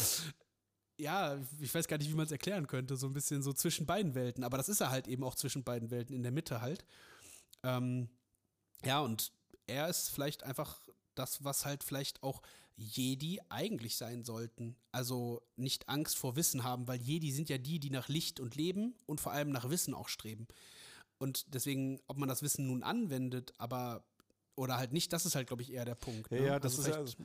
[SPEAKER 3] ja, ich weiß gar nicht, wie man es erklären könnte, so ein bisschen so zwischen beiden Welten, aber das ist er halt eben auch zwischen beiden Welten in der Mitte halt. Ähm, ja, und er ist vielleicht einfach das, was halt vielleicht auch Jedi eigentlich sein sollten. Also nicht Angst vor Wissen haben, weil Jedi sind ja die, die nach Licht und Leben und vor allem nach Wissen auch streben. Und deswegen, ob man das Wissen nun anwendet, aber oder halt nicht, das ist halt, glaube ich, eher der Punkt.
[SPEAKER 2] Ja,
[SPEAKER 3] ne?
[SPEAKER 2] ja, das
[SPEAKER 3] also
[SPEAKER 2] ist ja,
[SPEAKER 3] vielleicht-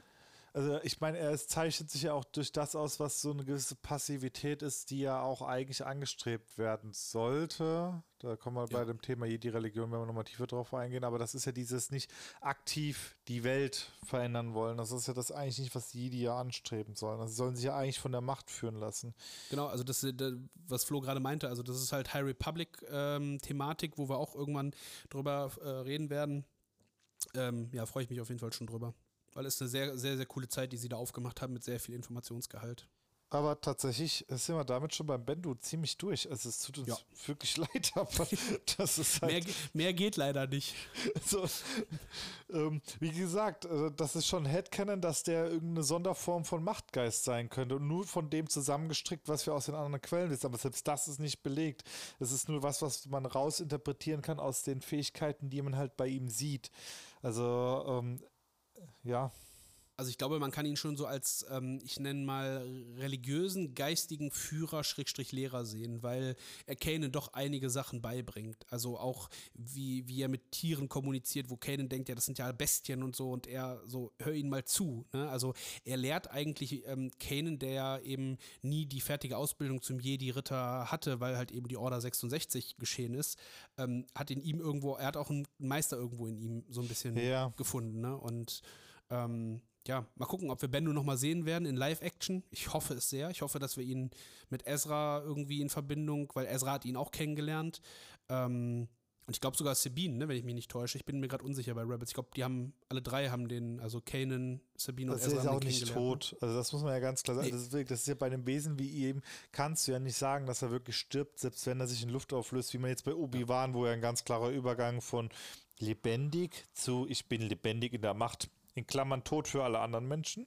[SPEAKER 2] also ich meine, er zeichnet sich ja auch durch das aus, was so eine gewisse Passivität ist, die ja auch eigentlich angestrebt werden sollte. Da kommen wir bei
[SPEAKER 3] Ja.
[SPEAKER 2] dem Thema Jedi-Religion, wenn wir nochmal tiefer drauf eingehen, aber das ist ja dieses nicht aktiv die Welt verändern wollen. Das ist ja das eigentlich nicht, was die Jedi ja anstreben sollen. Also sie sollen sich ja eigentlich von der Macht führen lassen.
[SPEAKER 3] Genau, also das, äh, was Flo gerade meinte, also das ist halt High Republic-Thematik, wo wir auch irgendwann drüber äh, reden werden. Ähm, ja, freue ich mich auf jeden Fall schon drüber. Weil es eine sehr, sehr, sehr coole Zeit, die sie da aufgemacht haben mit sehr viel Informationsgehalt.
[SPEAKER 2] Aber tatsächlich sind wir damit schon beim Bendu ziemlich durch. Also es tut uns
[SPEAKER 3] Ja.
[SPEAKER 2] wirklich leid, aber das ist halt
[SPEAKER 3] Mehr, mehr geht leider nicht.
[SPEAKER 2] So, ähm, wie gesagt, also das ist schon Headcanon, dass der irgendeine Sonderform von Machtgeist sein könnte und nur von dem zusammengestrickt, was wir aus den anderen Quellen wissen. Aber selbst das ist nicht belegt. Es ist nur was, was man rausinterpretieren kann aus den Fähigkeiten, die man halt bei ihm sieht. Also, ähm, ja,
[SPEAKER 3] Also ich glaube, man kann ihn schon so als, ähm, ich nenne mal, religiösen, geistigen Führer, Schrägstrich Lehrer sehen, weil er Kanan doch einige Sachen beibringt. Also auch, wie, wie er mit Tieren kommuniziert, wo Kanan denkt, ja, das sind ja Bestien und so und er so, hör ihn mal zu. Ne? Also er lehrt eigentlich ähm, Kanan, der ja eben nie die fertige Ausbildung zum Jedi-Ritter hatte, weil halt eben die Order 66 geschehen ist, ähm, hat in ihm irgendwo, er hat auch einen Meister irgendwo in ihm so ein bisschen
[SPEAKER 2] Ja.
[SPEAKER 3] gefunden. Ne? Und ähm, ja, mal gucken, ob wir Bendu noch mal sehen werden in Live-Action. Ich hoffe es sehr. Ich hoffe, dass wir ihn mit Ezra irgendwie in Verbindung, weil Ezra hat ihn auch kennengelernt. Ähm, und ich glaube sogar Sabine, ne, wenn ich mich nicht täusche. Ich bin mir gerade unsicher bei Rebels. Ich glaube, die haben, alle drei haben den, also Kanan, Sabine und
[SPEAKER 2] das
[SPEAKER 3] Ezra
[SPEAKER 2] ist
[SPEAKER 3] haben
[SPEAKER 2] auch nicht
[SPEAKER 3] kennengelernt,
[SPEAKER 2] tot. Also das muss man ja ganz klar sagen.
[SPEAKER 3] Nee.
[SPEAKER 2] Das, ist wirklich, das ist ja bei einem Wesen wie ihm, kannst du ja nicht sagen, dass er wirklich stirbt, selbst wenn er sich in Luft auflöst, wie man jetzt bei Obi-Wan, wo ja ein ganz klarer Übergang von lebendig zu ich bin lebendig in der Macht, in Klammern tot für alle anderen Menschen.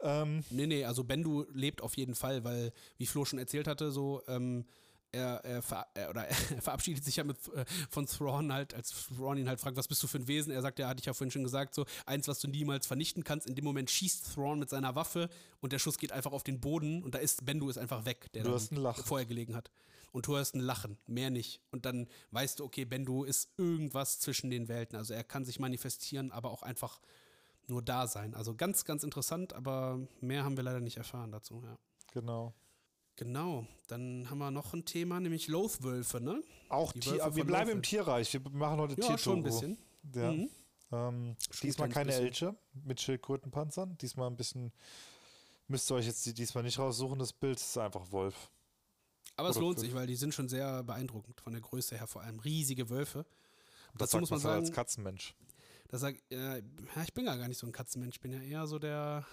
[SPEAKER 2] Ähm,
[SPEAKER 3] Nee, nee, also Bendu lebt auf jeden Fall, weil, wie Flo schon erzählt hatte, so, ähm, er, er, ver er, oder er verabschiedet sich ja mit, äh, von Thrawn halt, als Thrawn ihn halt fragt, was bist du für ein Wesen? Er sagt, ja, hatte ich ja vorhin schon gesagt, so, eins, was du niemals vernichten kannst. In dem Moment schießt Thrawn mit seiner Waffe und der Schuss geht einfach auf den Boden und da ist, Bendu ist einfach weg, der
[SPEAKER 2] Du hast ein Lachen.
[SPEAKER 3] vorher gelegen hat. Und du hörst ein Lachen, mehr nicht. Und dann weißt du, okay, Bendu ist irgendwas zwischen den Welten. Also er kann sich manifestieren, aber auch einfach nur da sein. Also ganz, ganz interessant, aber mehr haben wir leider nicht erfahren dazu, ja.
[SPEAKER 2] genau.
[SPEAKER 3] Genau, dann haben wir noch ein Thema, nämlich Lothwölfe, ne?
[SPEAKER 2] Auch
[SPEAKER 3] Die
[SPEAKER 2] Tier, aber wir bleiben im
[SPEAKER 3] Lothwolf.
[SPEAKER 2] Tierreich. Wir machen heute
[SPEAKER 3] Ja, schon ein bisschen.
[SPEAKER 2] Ja.
[SPEAKER 3] Mhm.
[SPEAKER 2] Ähm, diesmal keine
[SPEAKER 3] bisschen.
[SPEAKER 2] Elche mit Schildkrötenpanzern. Diesmal ein bisschen. Müsst ihr euch jetzt die diesmal nicht raussuchen, das Bild ist einfach Wolf.
[SPEAKER 3] Aber es
[SPEAKER 2] Oder
[SPEAKER 3] lohnt
[SPEAKER 2] fünf.
[SPEAKER 3] sich, weil die sind schon sehr beeindruckend von der Größe her, vor allem riesige Wölfe.
[SPEAKER 2] Das
[SPEAKER 3] Dazu muss man
[SPEAKER 2] man als
[SPEAKER 3] sagen-
[SPEAKER 2] Katzenmensch.
[SPEAKER 3] Da sag, äh, ja, ich bin ja gar nicht so ein Katzenmensch, ich bin ja eher so der,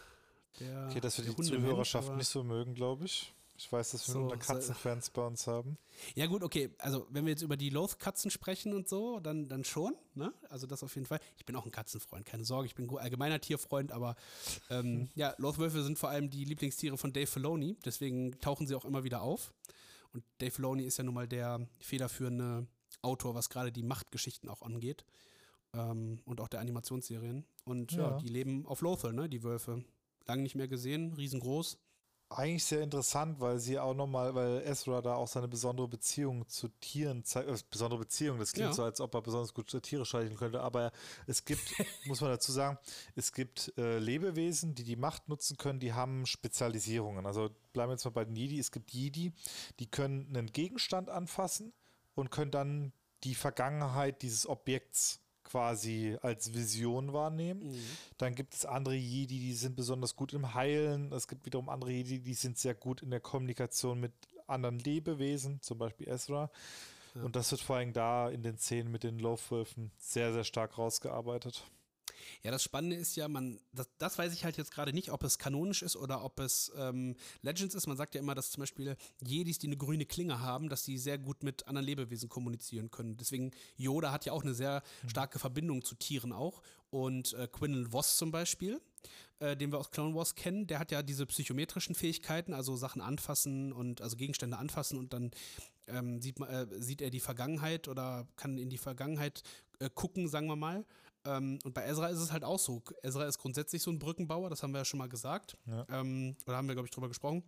[SPEAKER 3] der
[SPEAKER 2] Okay, das wird
[SPEAKER 3] der
[SPEAKER 2] die
[SPEAKER 3] Hundemensch,
[SPEAKER 2] Zuhörerschaft nicht so mögen, glaube ich. Ich weiß, dass wir
[SPEAKER 3] So,
[SPEAKER 2] nur
[SPEAKER 3] so-
[SPEAKER 2] Katzenfans bei uns haben.
[SPEAKER 3] Ja, gut, okay. Also, wenn wir jetzt über die Loth-Katzen sprechen und so, dann, dann schon. Ne? Also, das auf jeden Fall. Ich bin auch ein Katzenfreund, keine Sorge. Ich bin ein allgemeiner Tierfreund, aber ähm, ja, Lothwölfe sind vor allem die Lieblingstiere von Dave Filoni. Deswegen tauchen sie auch immer wieder auf. Und Dave Filoni ist ja nun mal der federführende Autor, was gerade die Machtgeschichten auch angeht. Ähm, und auch der Animationsserien. Und ja,
[SPEAKER 2] Ja.
[SPEAKER 3] die leben auf Lothal, ne? Die Wölfe. Lange nicht mehr gesehen, riesengroß.
[SPEAKER 2] Eigentlich sehr interessant, weil sie auch nochmal, weil Ezra da auch seine besondere Beziehung zu Tieren zeigt. Äh, besondere Beziehung, das klingt
[SPEAKER 3] Ja.
[SPEAKER 2] so, als ob er besonders gut Tiere streicheln könnte, aber es gibt, muss man dazu sagen, es gibt äh, Lebewesen, die die Macht nutzen können, die haben Spezialisierungen. Also bleiben wir jetzt mal bei den Jedi. Es gibt Jedi, die können einen Gegenstand anfassen und können dann die Vergangenheit dieses Objekts quasi als Vision wahrnehmen. Dann gibt es andere Jedi, die sind besonders gut im Heilen. Es gibt wiederum andere Jedi, die sind sehr gut in der Kommunikation mit anderen Lebewesen, zum Beispiel Ezra. Und das wird vor allem da in den Szenen mit den Laufwölfen sehr, sehr stark rausgearbeitet.
[SPEAKER 3] Ja, das Spannende ist ja, man, das, das weiß ich halt jetzt gerade nicht, ob es kanonisch ist oder ob es ähm, Legends ist. Man sagt ja immer, dass zum Beispiel Jedis, die eine grüne Klinge haben, dass die sehr gut mit anderen Lebewesen kommunizieren können. Deswegen, Yoda hat ja auch eine sehr starke Verbindung zu Tieren auch. Und äh, Quinlan Voss zum Beispiel, äh, den wir aus Clone Wars kennen, der hat ja diese psychometrischen Fähigkeiten, also Sachen anfassen und also Gegenstände anfassen und dann ähm, sieht, man, äh, sieht er die Vergangenheit oder kann in die Vergangenheit äh, gucken, sagen wir mal. Ähm, und bei Ezra ist es halt auch so. Ezra ist grundsätzlich so ein Brückenbauer, das haben wir ja schon mal gesagt.
[SPEAKER 2] Ja.
[SPEAKER 3] Ähm, oder haben wir, glaube ich, drüber gesprochen.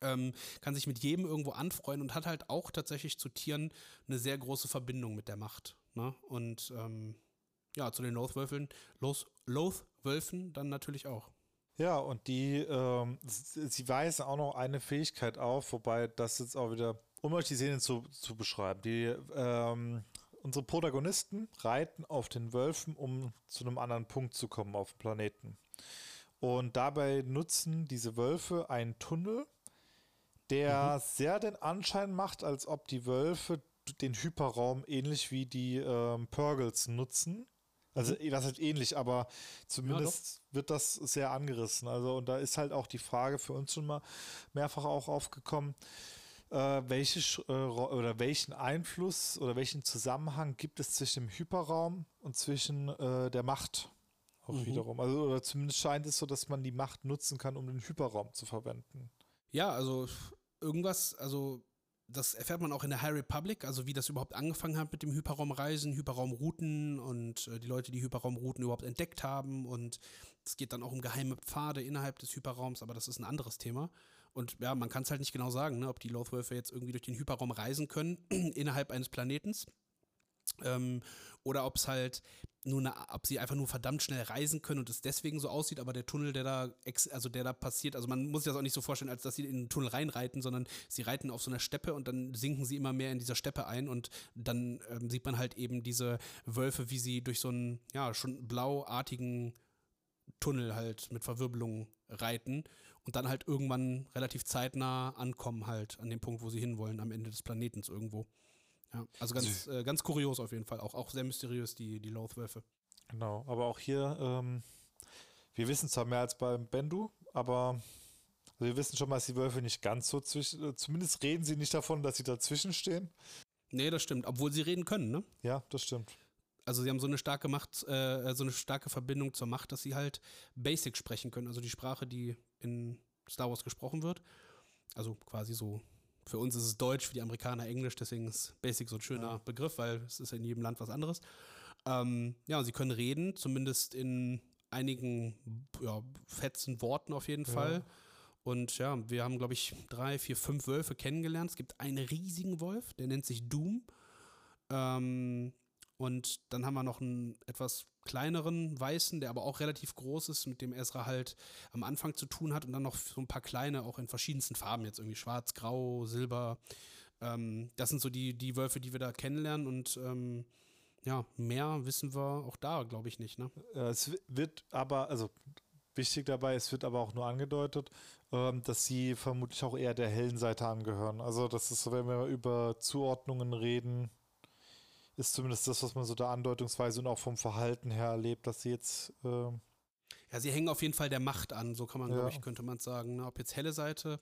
[SPEAKER 3] Ähm, kann sich mit jedem irgendwo anfreuen und hat halt auch tatsächlich zu Tieren eine sehr große Verbindung mit der Macht. Ne? Und ähm, ja, zu den Lothwölfen, Loth, Lothwölfen dann natürlich auch.
[SPEAKER 2] Ja, und die, ähm, sie weisen auch noch eine Fähigkeit auf, wobei das jetzt auch wieder, um euch die Szene zu, zu beschreiben, die, ähm, unsere Protagonisten reiten auf den Wölfen, um zu einem anderen Punkt zu kommen auf dem Planeten. Und dabei nutzen diese Wölfe einen Tunnel, der sehr den Anschein macht, als ob die Wölfe den Hyperraum ähnlich wie die ähm, Purgles nutzen. Also das ist ähnlich, aber zumindest wird das sehr angerissen. Also und da ist halt auch die Frage für uns schon mal mehrfach auch aufgekommen, welche, Sch- äh, oder welchen Einfluss oder welchen Zusammenhang gibt es zwischen dem Hyperraum und zwischen äh, der Macht auch
[SPEAKER 3] Mhm.
[SPEAKER 2] wiederum. Also oder zumindest scheint es so, dass man die Macht nutzen kann, um den Hyperraum zu verwenden.
[SPEAKER 3] Ja, also irgendwas, also das erfährt man auch in der High Republic, also wie das überhaupt angefangen hat mit dem Hyperraumreisen, Hyperraumrouten und äh, die Leute, die Hyperraumrouten überhaupt entdeckt haben und es geht dann auch um geheime Pfade innerhalb des Hyperraums, aber das ist ein anderes Thema. Und ja, man kann es halt nicht genau sagen, ne, ob die Lothwölfe jetzt irgendwie durch den Hyperraum reisen können innerhalb eines Planetens. Ähm, oder ob es halt nur eine, ob sie einfach nur verdammt schnell reisen können und es deswegen so aussieht, aber der Tunnel, der da, also der da passiert, also man muss sich das auch nicht so vorstellen, als dass sie in den Tunnel reinreiten, sondern sie reiten auf so einer Steppe und dann sinken sie immer mehr in dieser Steppe ein und dann ähm, sieht man halt eben diese Wölfe, wie sie durch so einen, ja, schon blauartigen Tunnel halt mit Verwirbelung reiten und dann halt irgendwann relativ zeitnah ankommen halt an dem Punkt, wo sie hinwollen, am Ende des Planetens irgendwo. Ja, also ganz, äh, ganz kurios auf jeden Fall, auch, auch sehr mysteriös, die, die Lothwölfe.
[SPEAKER 2] Genau, aber auch hier, ähm, wir wissen zwar mehr als beim Bendu, aber also wir wissen schon mal, dass die Wölfe nicht ganz so zwischen, äh, zumindest reden sie nicht davon, dass sie dazwischen stehen.
[SPEAKER 3] Nee, das stimmt, obwohl sie reden können, ne?
[SPEAKER 2] Ja, das stimmt.
[SPEAKER 3] Also sie haben so eine starke Macht, äh, so eine starke Verbindung zur Macht, dass sie halt Basic sprechen können, also die Sprache, die in Star Wars gesprochen wird. Also quasi so, für uns ist es Deutsch, für die Amerikaner Englisch, deswegen ist Basic so ein schöner
[SPEAKER 2] Ja.
[SPEAKER 3] Begriff, weil es ist in jedem Land was anderes. Ähm, ja, und sie können reden, zumindest in einigen ja, fetzen Worten auf jeden
[SPEAKER 2] Ja.
[SPEAKER 3] Fall. Und ja, wir haben, glaube ich, drei, vier, fünf Wölfe kennengelernt. Es gibt einen riesigen Wolf, der nennt sich Doom. Ähm, und dann haben wir noch einen etwas kleineren Weißen, der aber auch relativ groß ist, mit dem Ezra halt am Anfang zu tun hat. Und dann noch so ein paar kleine, auch in verschiedensten Farben, jetzt irgendwie schwarz, grau, silber. Ähm, das sind so die, die Wölfe, die wir da kennenlernen. Und ähm, ja, mehr wissen wir auch da, glaube ich, nicht. Ne?
[SPEAKER 2] Äh, Es wi- wird aber, also wichtig dabei, es wird aber auch nur angedeutet, ähm, dass sie vermutlich auch eher der hellen Seite angehören. Also das ist wenn wir über Zuordnungen reden, ist zumindest das, was man so da andeutungsweise und auch vom Verhalten her erlebt, dass sie jetzt ähm,
[SPEAKER 3] Ja, sie hängen auf jeden Fall der Macht an, so kann man,
[SPEAKER 2] Ja.
[SPEAKER 3] glaube ich, könnte man sagen. Ne? Ob jetzt helle Seite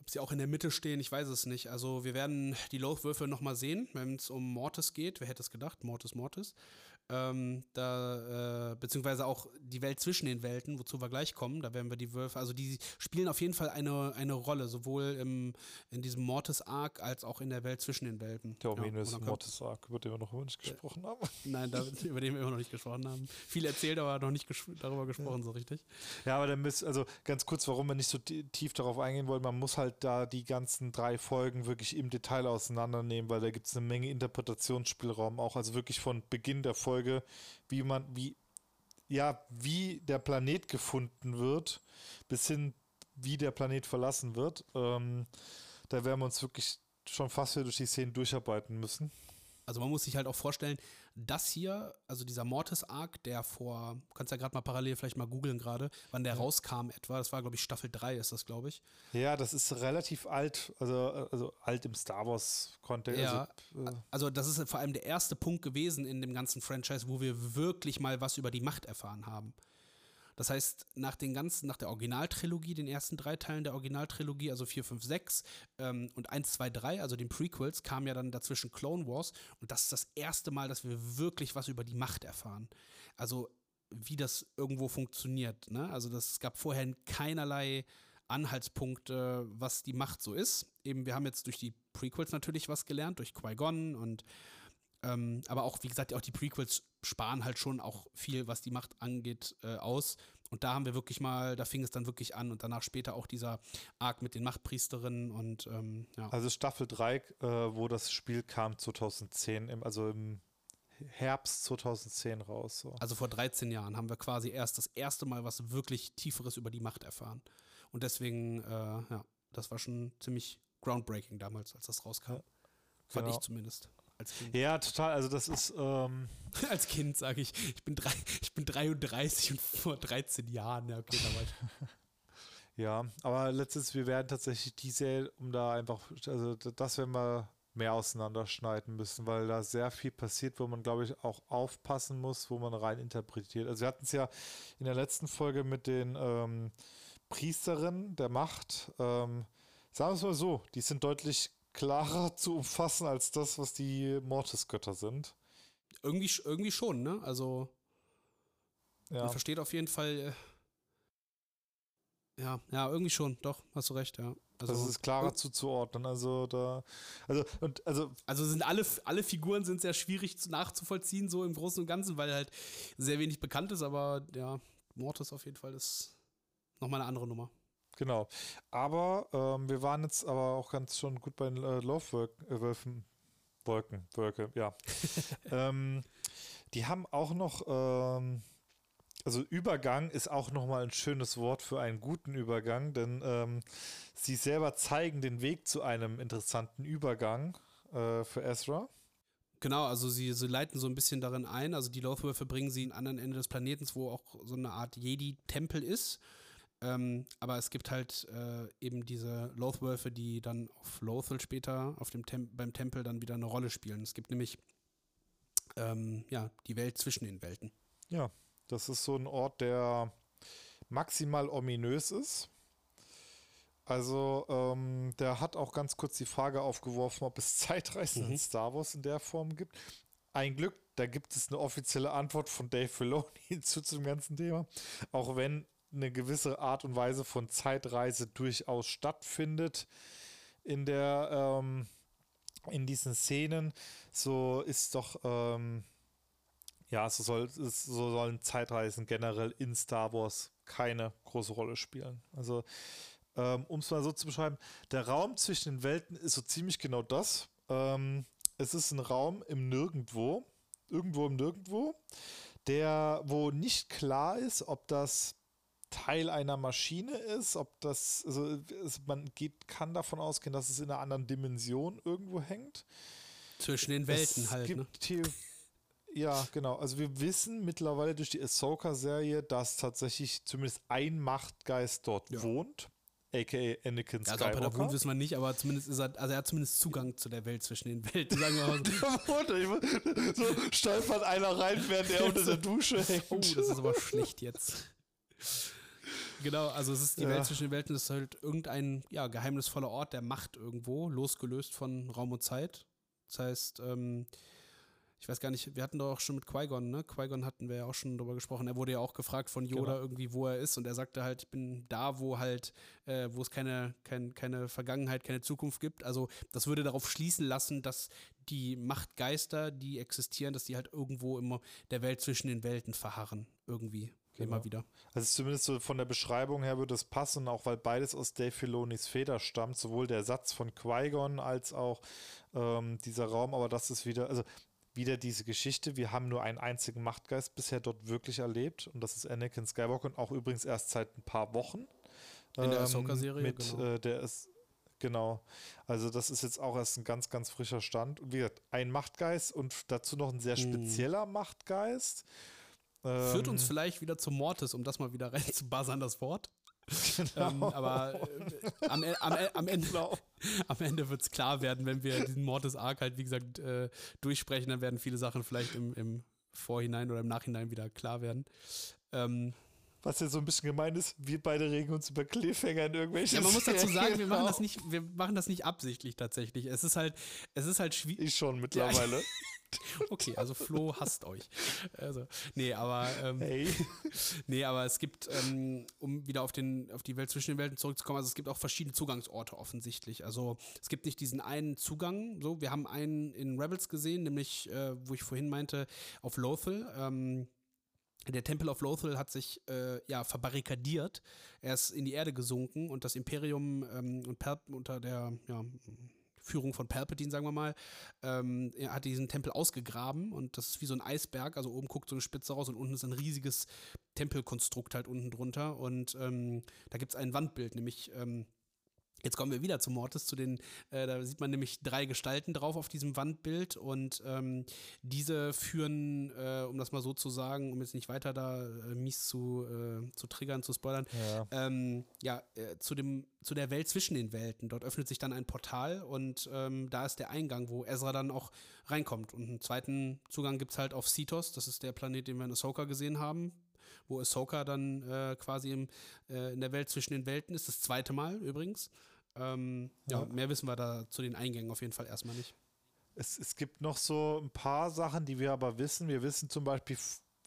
[SPEAKER 3] ob sie auch in der Mitte stehen, ich weiß es nicht. Also wir werden die Lothwürfe nochmal sehen, wenn es um Mortis geht. Wer hätte es gedacht? Mortis, Mortis. Ähm, da, äh, beziehungsweise auch die Welt zwischen den Welten, wozu wir gleich kommen, da werden wir die Wölfe, also die spielen auf jeden Fall eine, eine Rolle, sowohl im, in diesem Mortis-Arc als auch in der Welt zwischen den Welten.
[SPEAKER 2] Der ominöse ja, Mortis-Arc, über den wir noch nicht gesprochen haben.
[SPEAKER 3] Nein, da, über den wir immer noch nicht gesprochen haben. Viel erzählt, aber noch nicht ges darüber gesprochen, ja. so richtig.
[SPEAKER 2] Ja, aber dann müssen, also ganz kurz, warum wir nicht so tief darauf eingehen wollen, man muss halt da die ganzen drei Folgen wirklich im Detail auseinandernehmen, weil da gibt es eine Menge Interpretationsspielraum auch, also wirklich von Beginn der Folge Folge, wie man, wie, ja, wie der Planet gefunden wird, bis hin, wie der Planet verlassen wird. Ähm, da werden wir uns wirklich schon fast wieder durch die Szenen durcharbeiten müssen.
[SPEAKER 3] Also man muss sich halt auch vorstellen, das hier, also dieser Mortis-Arc, der vor, du kannst ja gerade mal parallel vielleicht mal googeln gerade, wann der rauskam etwa, das war glaube ich Staffel 3 ist das glaube ich.
[SPEAKER 2] Ja, das ist relativ alt, also, also alt im Star Wars-Kontext.
[SPEAKER 3] Ja, also, äh also das ist vor allem der erste Punkt gewesen in dem ganzen Franchise, wo wir wirklich mal was über die Macht erfahren haben. Das heißt, nach den ganzen, nach der Originaltrilogie, den ersten drei Teilen der Originaltrilogie, also 4, 5, 6 ähm, und 1, 2, 3, also den Prequels, kam ja dann dazwischen Clone Wars und das ist das erste Mal, dass wir wirklich was über die Macht erfahren. Also wie das irgendwo funktioniert. Ne? Also das gab vorher keinerlei Anhaltspunkte, was die Macht so ist. Eben, wir haben jetzt durch die Prequels natürlich was gelernt, durch Qui-Gon und ähm, aber auch, wie gesagt, auch die Prequels sparen halt schon auch viel, was die Macht angeht, äh, aus. Und da haben wir wirklich mal, da fing es dann wirklich an und danach später auch dieser Arc mit den Machtpriesterinnen und ähm, ja.
[SPEAKER 2] Also Staffel 3, äh, wo das Spiel kam 2010, im, also im Herbst 2010 raus. So.
[SPEAKER 3] Also vor 13 Jahren haben wir quasi erst das erste Mal was wirklich Tieferes über die Macht erfahren. Und deswegen, äh, ja, das war schon ziemlich groundbreaking damals, als das rauskam. Ja, Fand genau. ich zumindest
[SPEAKER 2] als Kind. Ja, total. Also das ist. Ähm
[SPEAKER 3] als Kind sage ich, ich bin, drei, ich bin 33 und vor 13 Jahren. Ja, okay, da war ich.
[SPEAKER 2] ja, aber letztens, wir werden tatsächlich die Serie, um da einfach, also das werden wir mehr auseinanderschneiden müssen, weil da sehr viel passiert, wo man, glaube ich, auch aufpassen muss, wo man rein interpretiert. Also wir hatten es ja in der letzten Folge mit den ähm, Priesterinnen der Macht. Ähm, sagen wir es mal so, die sind deutlich klarer zu umfassen als das, was die Mortis-Götter sind.
[SPEAKER 3] Irgendwie, irgendwie schon, ne? Also ja. man versteht auf jeden Fall. Äh, ja, ja, irgendwie schon, doch, hast du recht, ja.
[SPEAKER 2] Also, das ist klarer zuzuordnen. Also da, also und also.
[SPEAKER 3] Also sind alle, alle Figuren sind sehr schwierig nachzuvollziehen, so im Großen und Ganzen, weil halt sehr wenig bekannt ist, aber ja, Mortis auf jeden Fall ist nochmal eine andere Nummer.
[SPEAKER 2] Genau. Aber ähm, wir waren jetzt aber auch ganz schon gut bei den äh, Laufwölfen. Äh, Wolken, Wolke, ja. ähm, die haben auch noch, ähm, also Übergang ist auch nochmal ein schönes Wort für einen guten Übergang, denn ähm, sie selber zeigen den Weg zu einem interessanten Übergang äh, für Ezra.
[SPEAKER 3] Genau, also sie, sie leiten so ein bisschen darin ein. Also die Laufwürfe bringen sie an anderen Ende des Planetens, wo auch so eine Art Jedi-Tempel ist. Ähm, aber es gibt halt äh, eben diese Lothwölfe, die dann auf Lothal später auf dem Tem beim Tempel dann wieder eine Rolle spielen. Es gibt nämlich ähm, ja, die Welt zwischen den Welten.
[SPEAKER 2] Ja, das ist so ein Ort, der maximal ominös ist. Also, ähm, der hat auch ganz kurz die Frage aufgeworfen, ob es Zeitreisen mhm. in Star Wars in der Form gibt. Ein Glück, da gibt es eine offizielle Antwort von Dave Filoni zu, zum ganzen Thema. Auch wenn eine gewisse Art und Weise von Zeitreise durchaus stattfindet in der ähm, in diesen Szenen, so ist doch ähm, ja, so, soll, so sollen Zeitreisen generell in Star Wars keine große Rolle spielen. Also, ähm, um es mal so zu beschreiben, der Raum zwischen den Welten ist so ziemlich genau das. Ähm, es ist ein Raum im Nirgendwo, irgendwo im Nirgendwo, der, wo nicht klar ist, ob das Teil einer Maschine ist, ob das, also man geht, kann davon ausgehen, dass es in einer anderen Dimension irgendwo hängt.
[SPEAKER 3] Zwischen den Welten es halt. Gibt ne?
[SPEAKER 2] ja, genau. Also wir wissen mittlerweile durch die Ahsoka-Serie, dass tatsächlich zumindest ein Machtgeist dort ja. wohnt. A.k.a. Anakin Skywalker.
[SPEAKER 3] Also ob er da wohnt, wissen wir nicht, aber zumindest ist er, also er hat zumindest Zugang zu der Welt zwischen den Welten, sagen wir mal
[SPEAKER 2] so. so stolpert einer rein, während er unter der Dusche hängt.
[SPEAKER 3] Oh, das ist aber schlecht jetzt. Genau, also es ist die
[SPEAKER 2] Ja.
[SPEAKER 3] Welt zwischen den Welten, es ist halt irgendein ja, geheimnisvoller Ort der Macht irgendwo, losgelöst von Raum und Zeit. Das heißt, ähm, ich weiß gar nicht, wir hatten doch auch schon mit Qui-Gon, ne? Qui-Gon hatten wir ja auch schon drüber gesprochen. Er wurde ja auch gefragt von Yoda
[SPEAKER 2] Genau.
[SPEAKER 3] irgendwie, wo er ist und er sagte halt, ich bin da, wo halt, äh, wo es keine, kein, keine Vergangenheit, keine Zukunft gibt. Also das würde darauf schließen lassen, dass die Machtgeister, die existieren, dass die halt irgendwo immer der Welt zwischen den Welten verharren. Irgendwie.
[SPEAKER 2] Genau.
[SPEAKER 3] Immer wieder.
[SPEAKER 2] Also zumindest so von der Beschreibung her würde es passen, auch weil beides aus Dave Filonis Feder stammt, sowohl der Satz von Qui-Gon als auch ähm, dieser Raum, aber das ist wieder, also wieder diese Geschichte, wir haben nur einen einzigen Machtgeist bisher dort wirklich erlebt und das ist Anakin Skywalker und auch übrigens erst seit ein paar Wochen.
[SPEAKER 3] In der
[SPEAKER 2] ähm,
[SPEAKER 3] Ahsoka-Serie,
[SPEAKER 2] Mit,
[SPEAKER 3] genau.
[SPEAKER 2] äh, der ist, genau, also das ist jetzt auch erst ein ganz, ganz frischer Stand. Und wie gesagt, ein Machtgeist und dazu noch ein sehr
[SPEAKER 3] Hm.
[SPEAKER 2] spezieller Machtgeist.
[SPEAKER 3] Führt
[SPEAKER 2] Ähm,
[SPEAKER 3] uns vielleicht wieder zum Mortis, um das mal wieder reinzubuzzern, das Wort.
[SPEAKER 2] genau.
[SPEAKER 3] Ähm, aber äh, am, E- am, E- am Ende,
[SPEAKER 2] Genau.
[SPEAKER 3] am Ende wird es klar werden, wenn wir diesen Mortis-Arc halt, wie gesagt, äh, durchsprechen, dann werden viele Sachen vielleicht im, im Vorhinein oder im Nachhinein wieder klar werden. Ähm,
[SPEAKER 2] Was ja so ein bisschen gemein ist, wir beide regen uns über Cliffhanger in irgendwelchen
[SPEAKER 3] ja, man muss dazu sagen, wir machen das nicht, wir machen das nicht absichtlich tatsächlich. Es ist halt, es ist halt schwierig.
[SPEAKER 2] Ich schon mittlerweile.
[SPEAKER 3] Okay, also Flo hasst euch. Also, nee, aber ähm,
[SPEAKER 2] Hey.
[SPEAKER 3] Nee, aber es gibt, ähm, um wieder auf, den, auf die Welt zwischen den Welten zurückzukommen, also es gibt auch verschiedene Zugangsorte offensichtlich. Also es gibt nicht diesen einen Zugang. So, wir haben einen in Rebels gesehen, nämlich, äh, wo ich vorhin meinte, auf Lothal. Ähm, der Tempel of Lothal hat sich äh, ja verbarrikadiert. Er ist in die Erde gesunken und das Imperium ähm, und Palp unter der ja, Führung von Palpatine, sagen wir mal, ähm, hat diesen Tempel ausgegraben und das ist wie so ein Eisberg. Also oben guckt so eine Spitze raus und unten ist ein riesiges Tempelkonstrukt halt unten drunter. Und ähm, da gibt es ein Wandbild, nämlich ähm, Jetzt kommen wir wieder zu Mortis, zu den, äh, da sieht man nämlich drei Gestalten drauf auf diesem Wandbild und ähm, diese führen, äh, um das mal so zu sagen, um jetzt nicht weiter da äh, mies zu, äh, zu triggern, zu spoilern,
[SPEAKER 2] Ja.
[SPEAKER 3] ähm, ja, äh, zu, dem, zu der Welt zwischen den Welten. Dort öffnet sich dann ein Portal und ähm, da ist der Eingang, wo Ezra dann auch reinkommt. Und einen zweiten Zugang gibt es halt auf Cetos, das ist der Planet, den wir in Ahsoka gesehen haben, wo Ahsoka dann äh, quasi im, äh, in der Welt zwischen den Welten ist, das zweite Mal übrigens. Ähm, ja.
[SPEAKER 2] Ja.
[SPEAKER 3] mehr wissen wir da zu den Eingängen auf jeden Fall erstmal nicht.
[SPEAKER 2] Es, es gibt noch so ein paar Sachen, die wir aber wissen. Wir wissen zum Beispiel,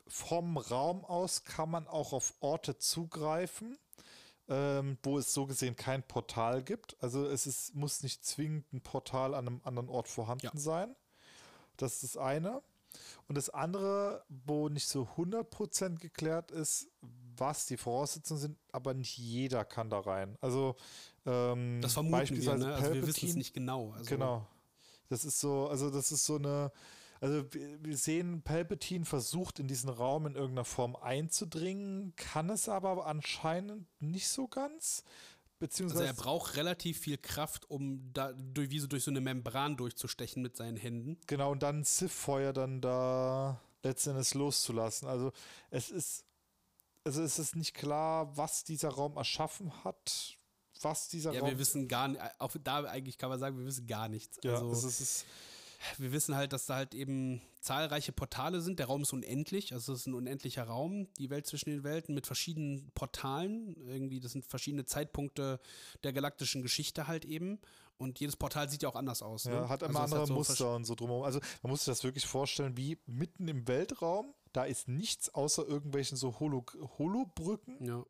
[SPEAKER 2] vom Raum aus kann man auch auf Orte zugreifen, ähm, wo es so gesehen kein Portal gibt. Also es ist, muss nicht zwingend ein Portal an einem anderen Ort vorhanden
[SPEAKER 3] Ja.
[SPEAKER 2] sein. Das ist das eine. Und das andere, wo nicht so 100% geklärt ist, was die Voraussetzungen sind, aber nicht jeder kann da rein. Also ähm,
[SPEAKER 3] Das vermuten wir,
[SPEAKER 2] beispielsweise
[SPEAKER 3] ne? Also wir wissen es
[SPEAKER 2] Palpatine-
[SPEAKER 3] nicht genau. Also,
[SPEAKER 2] Genau. Das ist so, also das ist so eine, also wir wir sehen, Palpatine versucht in diesen Raum in irgendeiner Form einzudringen, kann es aber anscheinend nicht so ganz.
[SPEAKER 3] Also
[SPEAKER 2] Beziehungsweise,
[SPEAKER 3] er braucht relativ viel Kraft, um da durch, wie so durch so eine Membran durchzustechen mit seinen Händen.
[SPEAKER 2] genau, und dann Sith-Feuer dann da letztendlich loszulassen. Also es ist, also es ist nicht klar, was dieser Raum erschaffen hat, was dieser
[SPEAKER 3] Ja,
[SPEAKER 2] Raum.
[SPEAKER 3] wir wissen gar nicht, auch da eigentlich kann man sagen, wir wissen gar nichts.
[SPEAKER 2] ja,
[SPEAKER 3] also,
[SPEAKER 2] es ist, es
[SPEAKER 3] wir wissen halt, dass da halt eben zahlreiche Portale sind. Der Raum ist unendlich, also es ist ein unendlicher Raum, die Welt zwischen den Welten mit verschiedenen Portalen. Irgendwie, das sind verschiedene Zeitpunkte der galaktischen Geschichte halt eben. Und jedes Portal sieht ja auch anders aus.
[SPEAKER 2] Ja,
[SPEAKER 3] ne?
[SPEAKER 2] hat
[SPEAKER 3] Also
[SPEAKER 2] immer
[SPEAKER 3] es
[SPEAKER 2] andere
[SPEAKER 3] so
[SPEAKER 2] Muster und so drumherum. Also man muss sich das wirklich vorstellen, wie mitten im Weltraum, da ist nichts außer irgendwelchen so Holo Holobrücken.
[SPEAKER 3] Ja.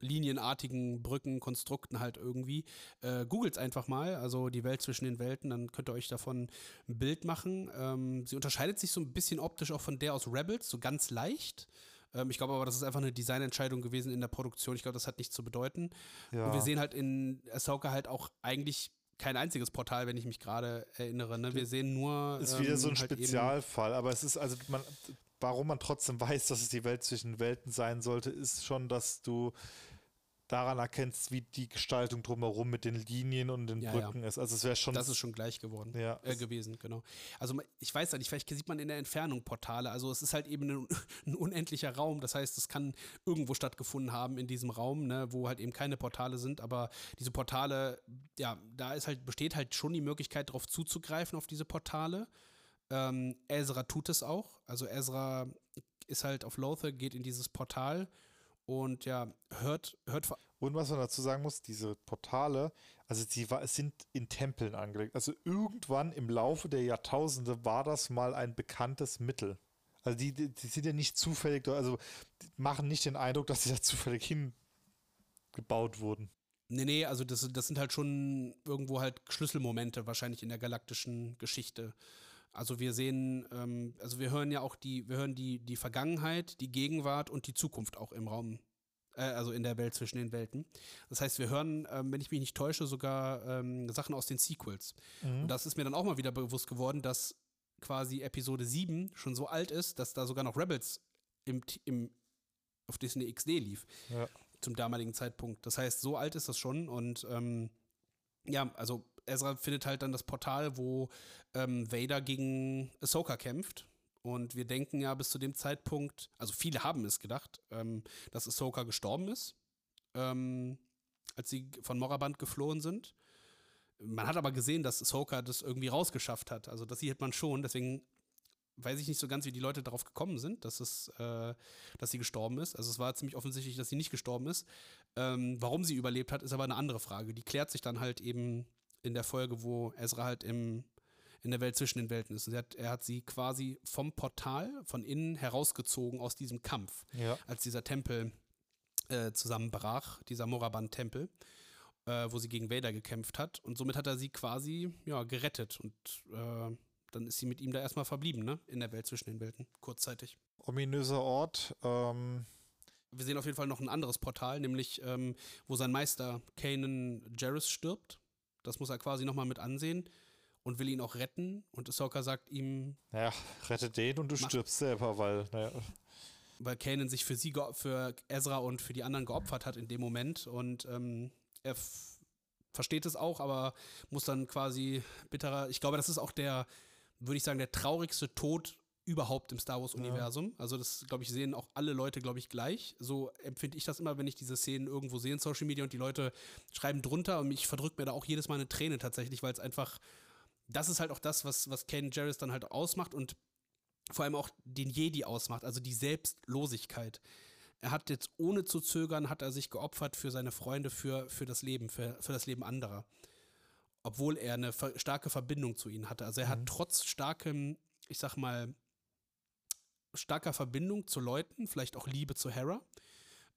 [SPEAKER 3] Linienartigen Brücken, Konstrukten halt irgendwie. Äh, Googelt einfach mal, also die Welt zwischen den Welten, dann könnt ihr euch davon ein Bild machen. Ähm, sie unterscheidet sich so ein bisschen optisch auch von der aus Rebels, so ganz leicht. Ähm, ich glaube aber, das ist einfach eine Designentscheidung gewesen in der Produktion. Ich glaube, das hat nichts zu bedeuten.
[SPEAKER 2] Ja.
[SPEAKER 3] Und wir sehen halt in Ahsoka halt auch eigentlich kein einziges Portal, wenn ich mich gerade erinnere. Ne? Wir sehen nur.
[SPEAKER 2] ist wieder so ein
[SPEAKER 3] ähm, halt
[SPEAKER 2] Spezialfall, aber es ist also man, warum man trotzdem weiß, dass es die Welt zwischen Welten sein sollte, ist schon, dass du daran erkennst, wie die Gestaltung drumherum mit den Linien und den
[SPEAKER 3] Ja, ja.
[SPEAKER 2] Brücken ist. Also es wäre schon
[SPEAKER 3] Das ist schon gleich geworden.
[SPEAKER 2] Ja.
[SPEAKER 3] Äh, gewesen, genau. Also ich weiß ja nicht, vielleicht sieht man in der Entfernung Portale. Also es ist halt eben ein, ein unendlicher Raum. Das heißt, es kann irgendwo stattgefunden haben in diesem Raum, ne, wo halt eben keine Portale sind. Aber diese Portale, ja, da ist halt, besteht halt schon die Möglichkeit, darauf zuzugreifen, auf diese Portale. Ähm, Ezra tut es auch. Also Ezra ist halt auf Lothar, geht in dieses Portal Und ja, hört, hört vor
[SPEAKER 2] Und was man dazu sagen muss, diese Portale, also sie war, sind in Tempeln angelegt. Also irgendwann im Laufe der Jahrtausende war das mal ein bekanntes Mittel. Also die, die, die sind ja nicht zufällig, also die machen nicht den Eindruck, dass sie da zufällig hingebaut wurden.
[SPEAKER 3] Nee, nee, also das, das sind halt schon irgendwo halt Schlüsselmomente wahrscheinlich in der galaktischen Geschichte. Also wir sehen, ähm, also wir hören ja auch die, wir hören die, die Vergangenheit, die Gegenwart und die Zukunft auch im Raum, äh, also in der Welt zwischen den Welten. Das heißt, wir hören, ähm, wenn ich mich nicht täusche, sogar ähm, Sachen aus den Sequels.
[SPEAKER 2] Mhm.
[SPEAKER 3] Und das ist mir dann auch mal wieder bewusst geworden, dass quasi Episode 7 schon so alt ist, dass da sogar noch Rebels im, im, auf Disney XD lief.
[SPEAKER 2] Ja.
[SPEAKER 3] Zum damaligen Zeitpunkt. Das heißt, so alt ist das schon und ähm, ja, also Ezra findet halt dann das Portal, wo ähm, Vader gegen Ahsoka kämpft. Und wir denken ja bis zu dem Zeitpunkt, also viele haben es gedacht, ähm, dass Ahsoka gestorben ist, ähm, als sie von Moraband geflohen sind. Man hat aber gesehen, dass Ahsoka das irgendwie rausgeschafft hat. Also das sieht man schon. Deswegen weiß ich nicht so ganz, wie die Leute darauf gekommen sind, dass, es, äh, dass sie gestorben ist. Also es war ziemlich offensichtlich, dass sie nicht gestorben ist. Ähm, warum sie überlebt hat, ist aber eine andere Frage. Die klärt sich dann halt eben in der Folge, wo Ezra halt im, in der Welt zwischen den Welten ist. Hat, er hat sie quasi vom Portal von innen herausgezogen aus diesem Kampf,
[SPEAKER 2] Ja.
[SPEAKER 3] als dieser Tempel äh, zusammenbrach, dieser Moraban-Tempel, äh, wo sie gegen Vader gekämpft hat. Und somit hat er sie quasi ja, gerettet. Und äh, dann ist sie mit ihm da erstmal verblieben, ne? In der Welt zwischen den Welten, kurzzeitig.
[SPEAKER 2] Ominöser Ort. Ähm,
[SPEAKER 3] Wir sehen auf jeden Fall noch ein anderes Portal, nämlich ähm, wo sein Meister Kanan Jarrus stirbt. Das muss er quasi nochmal mit ansehen und will ihn auch retten. Und Ahsoka sagt ihm,
[SPEAKER 2] naja, rette den und du
[SPEAKER 3] Mach-
[SPEAKER 2] stirbst selber, weil, naja,
[SPEAKER 3] weil Kanan sich für sie, für Ezra und für die anderen geopfert hat in dem Moment. Und ähm, er versteht es auch, aber muss dann quasi bitterer. Ich glaube, das ist auch der, würde ich sagen, der traurigste Tod überhaupt im Star Wars-Universum. Also, das, glaube ich, sehen auch alle Leute, glaube ich, gleich. So empfinde ich das immer, wenn ich diese Szenen irgendwo sehe in Social Media und die Leute schreiben drunter und ich verdrücke mir da auch jedes Mal eine Träne tatsächlich, weil es einfach. Das ist halt auch das, was, was Kanan Jarrus dann halt ausmacht und vor allem auch den Jedi ausmacht, also die Selbstlosigkeit. Er hat jetzt ohne zu zögern, hat er sich geopfert für seine Freunde, für, für das Leben, für, für das Leben anderer. Obwohl er eine starke Verbindung zu ihnen hatte. Also er hat trotz starkem, ich sag mal, starker Verbindung zu Leuten, vielleicht auch Liebe zu Hera,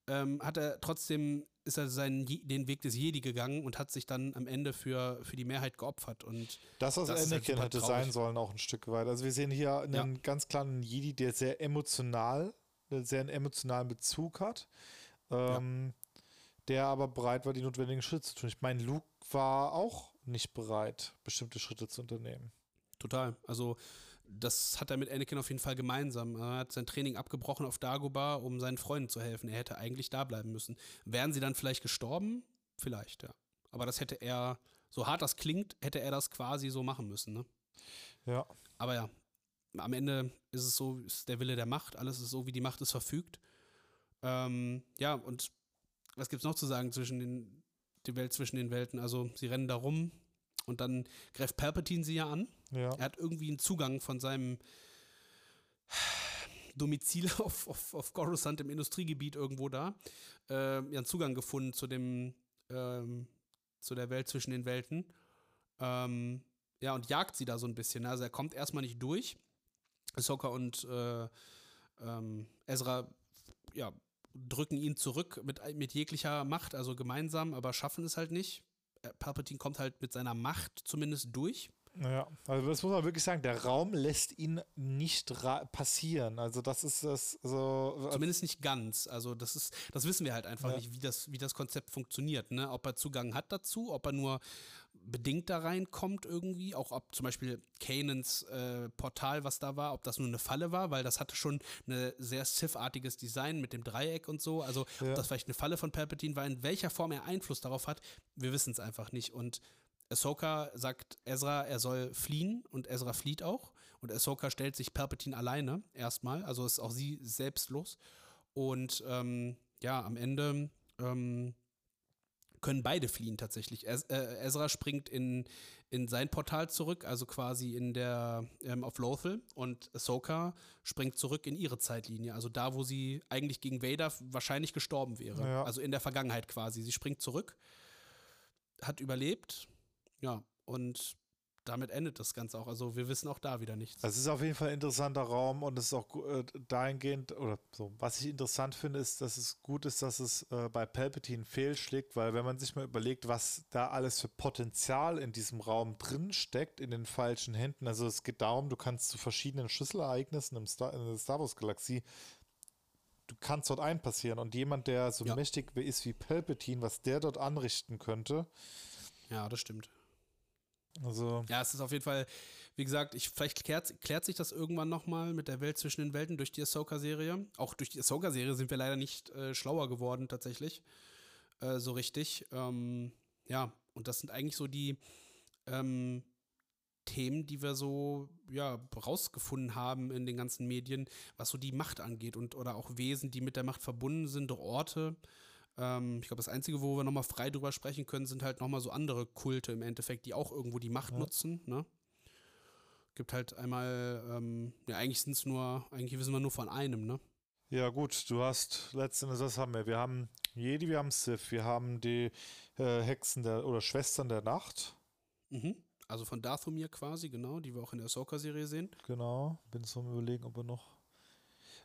[SPEAKER 3] ähm, hat er trotzdem, ist er seinen, den Weg des Jedi gegangen und hat sich dann am Ende für, für die Mehrheit geopfert. Und
[SPEAKER 2] Das, was
[SPEAKER 3] Das halt
[SPEAKER 2] Anakin
[SPEAKER 3] super
[SPEAKER 2] hätte sein sollen, auch ein Stück weit. Also wir sehen hier einen
[SPEAKER 3] Ja.
[SPEAKER 2] ganz klaren Jedi, der sehr emotional, einen sehr emotionalen Bezug hat, ähm, der aber bereit war, die notwendigen Schritte zu tun. Ich meine, Luke war auch nicht bereit, bestimmte Schritte zu unternehmen.
[SPEAKER 3] Total. Also, das hat er mit Anakin auf jeden Fall gemeinsam. Er hat sein Training abgebrochen auf Dagobah, um seinen Freunden zu helfen. Er hätte eigentlich da bleiben müssen. Wären sie dann vielleicht gestorben? Vielleicht, ja. Aber das hätte er, so hart das klingt, hätte er das quasi so machen müssen, ne?
[SPEAKER 2] Ja.
[SPEAKER 3] Aber ja, am Ende ist es so, ist der Wille der Macht, alles ist so, wie die Macht es verfügt. Ähm, ja, und was gibt's noch zu sagen zwischen den, die Welt zwischen den Welten? Also, sie rennen da rum und dann greift Palpatine sie ja an.
[SPEAKER 2] Ja.
[SPEAKER 3] Er hat irgendwie einen Zugang von seinem Domizil auf, auf, auf Coruscant im Industriegebiet irgendwo da. Äh, ja, einen Zugang gefunden zu dem, ähm, zu der Welt zwischen den Welten. Ähm, ja, und jagt sie da so ein bisschen. Also er kommt erstmal nicht durch. Ahsoka und äh, ähm, Ezra, ja, drücken ihn zurück mit, mit jeglicher Macht, also gemeinsam, aber schaffen es halt nicht. Äh, Palpatine kommt halt mit seiner Macht zumindest durch.
[SPEAKER 2] Ja, also das muss man wirklich sagen, der Raum lässt ihn nicht passieren. Also das ist das so.
[SPEAKER 3] Zumindest nicht ganz. Also das ist, das wissen wir halt einfach
[SPEAKER 2] Ja.
[SPEAKER 3] nicht, wie das, wie das Konzept funktioniert. Ne? Ob er Zugang hat dazu, ob er nur bedingt da reinkommt irgendwie, auch ob zum Beispiel Kanans äh, Portal, was da war, ob das nur eine Falle war, weil das hatte schon ein sehr Sith-artiges Design mit dem Dreieck und so. Also
[SPEAKER 2] Ja.
[SPEAKER 3] ob das vielleicht eine Falle von Palpatine war, in welcher Form er Einfluss darauf hat, wir wissen es einfach nicht. Und Ahsoka sagt Ezra, er soll fliehen und Ezra flieht auch. Und Ahsoka stellt sich Palpatine alleine erstmal, also ist auch sie selbstlos. Und ähm, ja, am Ende ähm, können beide fliehen tatsächlich. Ez äh, Ezra springt in, in sein Portal zurück, also quasi in der ähm, auf Lothal und Ahsoka springt zurück in ihre Zeitlinie, also da, wo sie eigentlich gegen Vader wahrscheinlich gestorben wäre.
[SPEAKER 2] Ja.
[SPEAKER 3] Also in der Vergangenheit quasi. Sie springt zurück, hat überlebt, ja, und damit endet das Ganze auch. Also wir wissen auch da wieder nichts.
[SPEAKER 2] Es ist auf jeden Fall ein interessanter Raum und es ist auch äh, dahingehend, oder so, was ich interessant finde, ist, dass es gut ist, dass es äh, bei Palpatine fehlschlägt, weil wenn man sich mal überlegt, was da alles für Potenzial in diesem Raum drin steckt, in den falschen Händen, also es geht darum, du kannst zu verschiedenen Schlüsselereignissen im Star, in der Star Wars Galaxie du kannst dort einpassieren und jemand, der so
[SPEAKER 3] Ja.
[SPEAKER 2] mächtig ist wie Palpatine, was der dort anrichten könnte,
[SPEAKER 3] Ja, das stimmt.
[SPEAKER 2] Also
[SPEAKER 3] Ja, es ist auf jeden Fall, wie gesagt, ich, vielleicht klärt, klärt sich das irgendwann nochmal mit der Welt zwischen den Welten durch die Ahsoka-Serie. Auch durch die Ahsoka-Serie sind wir leider nicht äh, schlauer geworden, tatsächlich. Äh, so richtig. Ähm, ja, und das sind eigentlich so die ähm, Themen, die wir so, ja, rausgefunden haben in den ganzen Medien, was so die Macht angeht und oder auch Wesen, die mit der Macht verbunden sind, Orte. Ähm, ich glaube, das Einzige, wo wir nochmal frei drüber sprechen können, sind halt nochmal so andere Kulte im Endeffekt, die auch irgendwo die Macht
[SPEAKER 2] Ja.
[SPEAKER 3] nutzen, ne? Gibt halt einmal, ähm, ja, eigentlich sind es nur, eigentlich wissen wir nur von einem, ne?
[SPEAKER 2] Ja, gut, du hast letztendlich, das haben wir. Wir haben Jedi, wir haben Sith, wir haben die äh, Hexen der oder Schwestern der Nacht.
[SPEAKER 3] Mhm. Also von Dathomir quasi, genau, die wir auch in der Ahsoka-Serie sehen.
[SPEAKER 2] Genau. Bin so am überlegen, ob wir noch.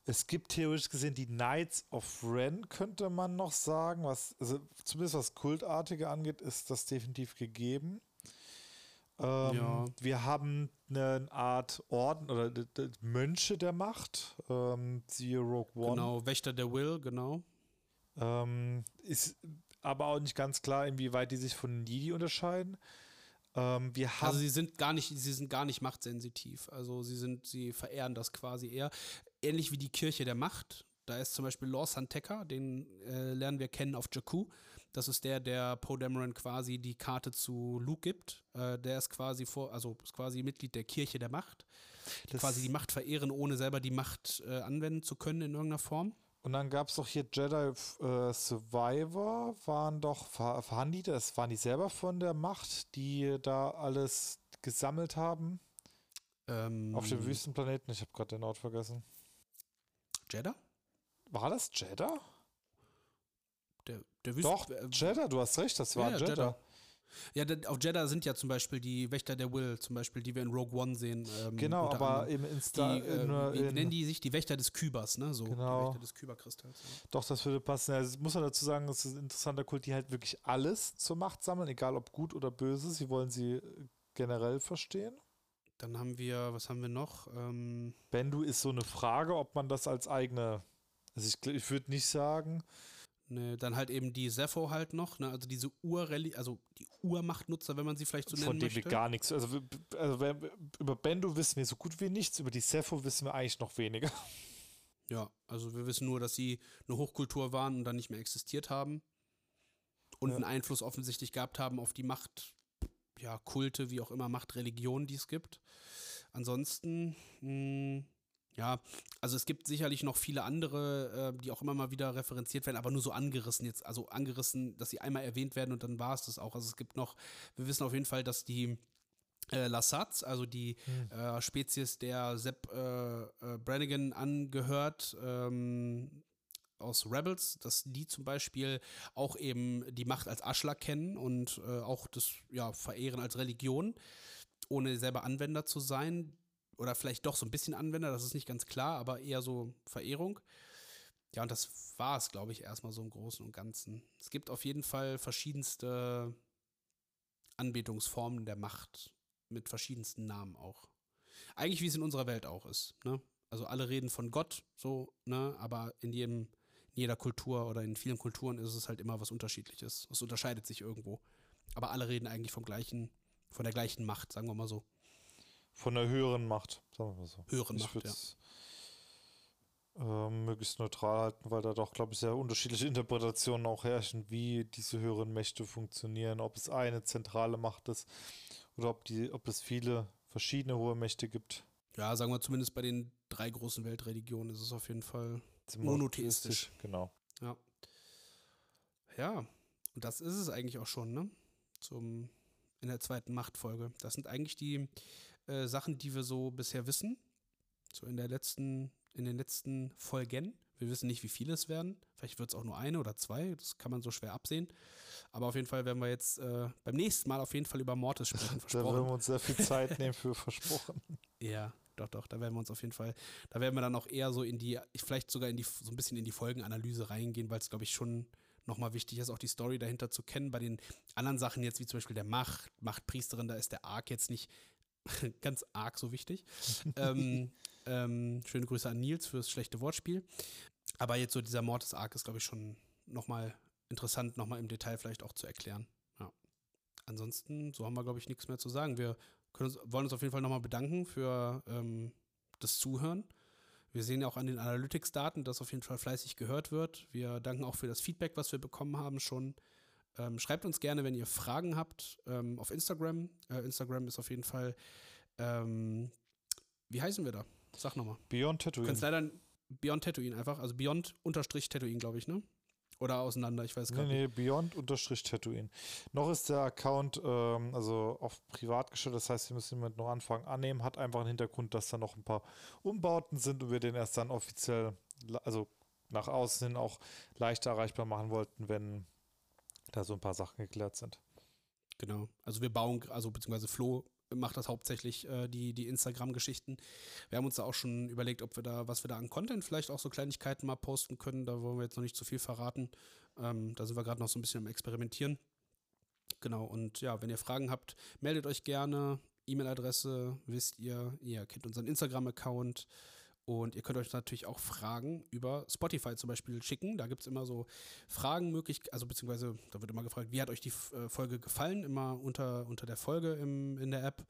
[SPEAKER 2] Es gibt theoretisch gesehen die Knights of Ren, könnte man noch sagen. Was, also zumindest was Kultartige angeht, ist das definitiv gegeben. Ähm,
[SPEAKER 3] Ja.
[SPEAKER 2] Wir haben eine Art Orden oder Mönche der Macht. Ähm, siehe Rogue One.
[SPEAKER 3] Genau, Wächter der Will, genau.
[SPEAKER 2] Ähm, ist aber auch nicht ganz klar, inwieweit die sich von Jedi unterscheiden. Ähm, wir haben
[SPEAKER 3] Also sie sind gar nicht, sie sind gar nicht machtsensitiv. Also sie sind, sie verehren das quasi eher. Ähnlich wie die Kirche der Macht. Da ist zum Beispiel Lor Santeca, den äh, lernen wir kennen auf Jakku. Das ist der, der Poe Dameron quasi die Karte zu Luke gibt. Äh, der ist quasi vor, also ist quasi Mitglied der Kirche der Macht. Die quasi die Macht verehren, ohne selber die Macht äh, anwenden zu können in irgendeiner Form.
[SPEAKER 2] und dann gab es doch hier Jedi äh, Survivor, waren doch, war- waren die das, waren die selber von der Macht, die da alles gesammelt haben
[SPEAKER 3] Ähm,
[SPEAKER 2] auf dem Wüstenplaneten? Ich habe gerade den Ort vergessen.
[SPEAKER 3] Jeddah?
[SPEAKER 2] War das Jeddah?
[SPEAKER 3] Der, der
[SPEAKER 2] Doch,
[SPEAKER 3] äh,
[SPEAKER 2] Jeddah, du hast recht, das war
[SPEAKER 3] ja,
[SPEAKER 2] Jeddah.
[SPEAKER 3] Jeddah. Ja, auf Jeddah sind ja zum Beispiel die Wächter der Will, zum Beispiel, die wir in Rogue One sehen. ähm,
[SPEAKER 2] Genau, aber
[SPEAKER 3] anderem.
[SPEAKER 2] im Insta,
[SPEAKER 3] die, äh,
[SPEAKER 2] in,
[SPEAKER 3] wie
[SPEAKER 2] in,
[SPEAKER 3] nennen die sich? Die Wächter des Kybers, ne? So,
[SPEAKER 2] Genau.
[SPEAKER 3] die Wächter des Kyberkristalls. Ja.
[SPEAKER 2] Doch, das würde passen. Ja, es muss man dazu sagen, es ist ein interessanter Kult, die halt wirklich alles zur Macht sammeln, egal ob gut oder böse. Sie wollen sie äh, generell verstehen.
[SPEAKER 3] Dann haben wir, was haben wir noch? Ähm,
[SPEAKER 2] Bendu ist so eine Frage, ob man das als eigene. Also ich, ich würde nicht sagen.
[SPEAKER 3] ne, dann halt eben die Sepho halt noch, ne? Also diese Urreli also die Urmachtnutzer, wenn man sie vielleicht so
[SPEAKER 2] von
[SPEAKER 3] nennen
[SPEAKER 2] dem
[SPEAKER 3] möchte.
[SPEAKER 2] wir gar nichts. Also, wir- also wenn- über Bendu wissen wir so gut wie nichts, über die Sepho wissen wir eigentlich noch weniger.
[SPEAKER 3] Ja, also wir wissen nur, dass sie eine Hochkultur waren und dann nicht mehr existiert haben. Und
[SPEAKER 2] Ja.
[SPEAKER 3] einen Einfluss offensichtlich gehabt haben auf die Macht, ja, Kulte, wie auch immer, Machtreligionen, die es gibt. Ansonsten, mh, ja, also es gibt sicherlich noch viele andere, äh, die auch immer mal wieder referenziert werden, aber nur so angerissen jetzt, also angerissen, dass sie einmal erwähnt werden und dann war es das auch. Also es gibt noch, wir wissen auf jeden Fall, dass die äh, Lassats, also die äh, Spezies, der Sepp äh, äh, Brannigan angehört, ähm, aus Rebels, dass die zum Beispiel auch eben die Macht als Aschler kennen und äh, auch das ja, verehren als Religion, ohne selber Anwender zu sein. Oder vielleicht doch so ein bisschen Anwender, das ist nicht ganz klar, aber eher so Verehrung. Ja, und das war es, glaube ich, erstmal so im Großen und Ganzen. Es gibt auf jeden Fall verschiedenste Anbetungsformen der Macht mit verschiedensten Namen auch. Eigentlich wie es in unserer Welt auch ist. Ne? Also alle reden von Gott, so, ne? aber in jedem, in jeder Kultur oder in vielen Kulturen ist es halt immer was Unterschiedliches. Es unterscheidet sich irgendwo. Aber alle reden eigentlich vom gleichen, von der gleichen Macht, sagen wir mal so.
[SPEAKER 2] Von der höheren Macht, sagen wir mal so.
[SPEAKER 3] Höheren
[SPEAKER 2] ich
[SPEAKER 3] Macht,
[SPEAKER 2] würde
[SPEAKER 3] ja.
[SPEAKER 2] ähm, möglichst neutral halten, weil da doch, glaube ich, sehr unterschiedliche Interpretationen auch herrschen, wie diese höheren Mächte funktionieren, ob es eine zentrale Macht ist oder ob, die, ob es viele verschiedene hohe Mächte gibt.
[SPEAKER 3] Ja, sagen wir zumindest bei den drei großen Weltreligionen ist es auf jeden Fall Monotheistisch.
[SPEAKER 2] Genau.
[SPEAKER 3] Ja. Ja. und das ist es eigentlich auch schon, ne? Zum, in der zweiten Machtfolge. Das sind eigentlich die äh, Sachen, die wir so bisher wissen. So in der letzten, in den letzten Folgen. Wir wissen nicht, wie viele es werden. Vielleicht wird es auch nur eine oder zwei. Das kann man so schwer absehen. Aber auf jeden Fall werden wir jetzt äh, beim nächsten Mal auf jeden Fall über Mortis sprechen.
[SPEAKER 2] da werden wir uns sehr viel Zeit nehmen für versprochen.
[SPEAKER 3] Ja, doch, doch. Da werden wir uns auf jeden Fall, da werden wir dann auch eher so in die, vielleicht sogar in die, so ein bisschen in die Folgenanalyse reingehen, weil es, glaube ich, schon nochmal wichtig ist, auch die Story dahinter zu kennen. Bei den anderen Sachen jetzt, wie zum Beispiel der Macht, Machtpriesterin, da ist der Arc jetzt nicht ganz arg so wichtig. ähm, ähm, schöne Grüße an Nils fürs schlechte Wortspiel. Aber jetzt so dieser Mortis-Arc ist, glaube ich, schon nochmal interessant, nochmal im Detail vielleicht auch zu erklären. Ja. Ansonsten, so haben wir, glaube ich, nichts mehr zu sagen. Wir uns, wollen uns auf jeden Fall nochmal bedanken für ähm, das Zuhören. Wir sehen ja auch an den Analytics-Daten, dass auf jeden Fall fleißig gehört wird. Wir danken auch für das Feedback, was wir bekommen haben schon. Ähm, schreibt uns gerne, wenn ihr Fragen habt, ähm, auf Instagram. Äh, Instagram ist auf jeden Fall, ähm, wie heißen wir da? Sag nochmal.
[SPEAKER 2] Beyond Tatooine. Du
[SPEAKER 3] kannst leider Beyond Tatooine einfach, also Beyond unterstrich Tatooine, glaube ich, ne? Oder auseinander, ich weiß gar
[SPEAKER 2] nee, nicht. Nee, Beyond unterstrich Tatooine. Noch ist der Account ähm, also auf privat gestellt, das heißt, wir müssen ihn mit noch anfangen annehmen, hat einfach einen Hintergrund, dass da noch ein paar Umbauten sind und wir den erst dann offiziell, also nach außen hin auch leichter erreichbar machen wollten, wenn da so ein paar Sachen geklärt sind.
[SPEAKER 3] Genau. Also wir bauen, also beziehungsweise Flo macht das hauptsächlich äh, die, die Instagram-Geschichten. Wir haben uns da auch schon überlegt, ob wir da, was wir da an Content vielleicht auch so Kleinigkeiten mal posten können. Da wollen wir jetzt noch nicht zu viel verraten. Ähm, da sind wir gerade noch so ein bisschen am Experimentieren. Genau, und ja, wenn ihr Fragen habt, meldet euch gerne. E-Mail-Adresse wisst ihr, ihr kennt unseren Instagram-Account. Und ihr könnt euch natürlich auch Fragen über Spotify zum Beispiel schicken. Da gibt es immer so Fragen möglich, also beziehungsweise da wird immer gefragt, wie hat euch die äh, Folge gefallen, immer unter, unter der Folge im, in der App.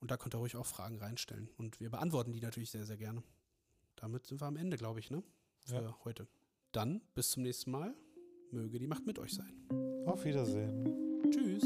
[SPEAKER 3] Und da könnt ihr ruhig auch Fragen reinstellen. Und wir beantworten die natürlich sehr, sehr gerne. Damit sind wir am Ende, glaube ich, ne? Für ja. heute. Dann bis zum nächsten Mal. Möge die Macht mit euch sein.
[SPEAKER 2] Auf Wiedersehen.
[SPEAKER 3] Tschüss.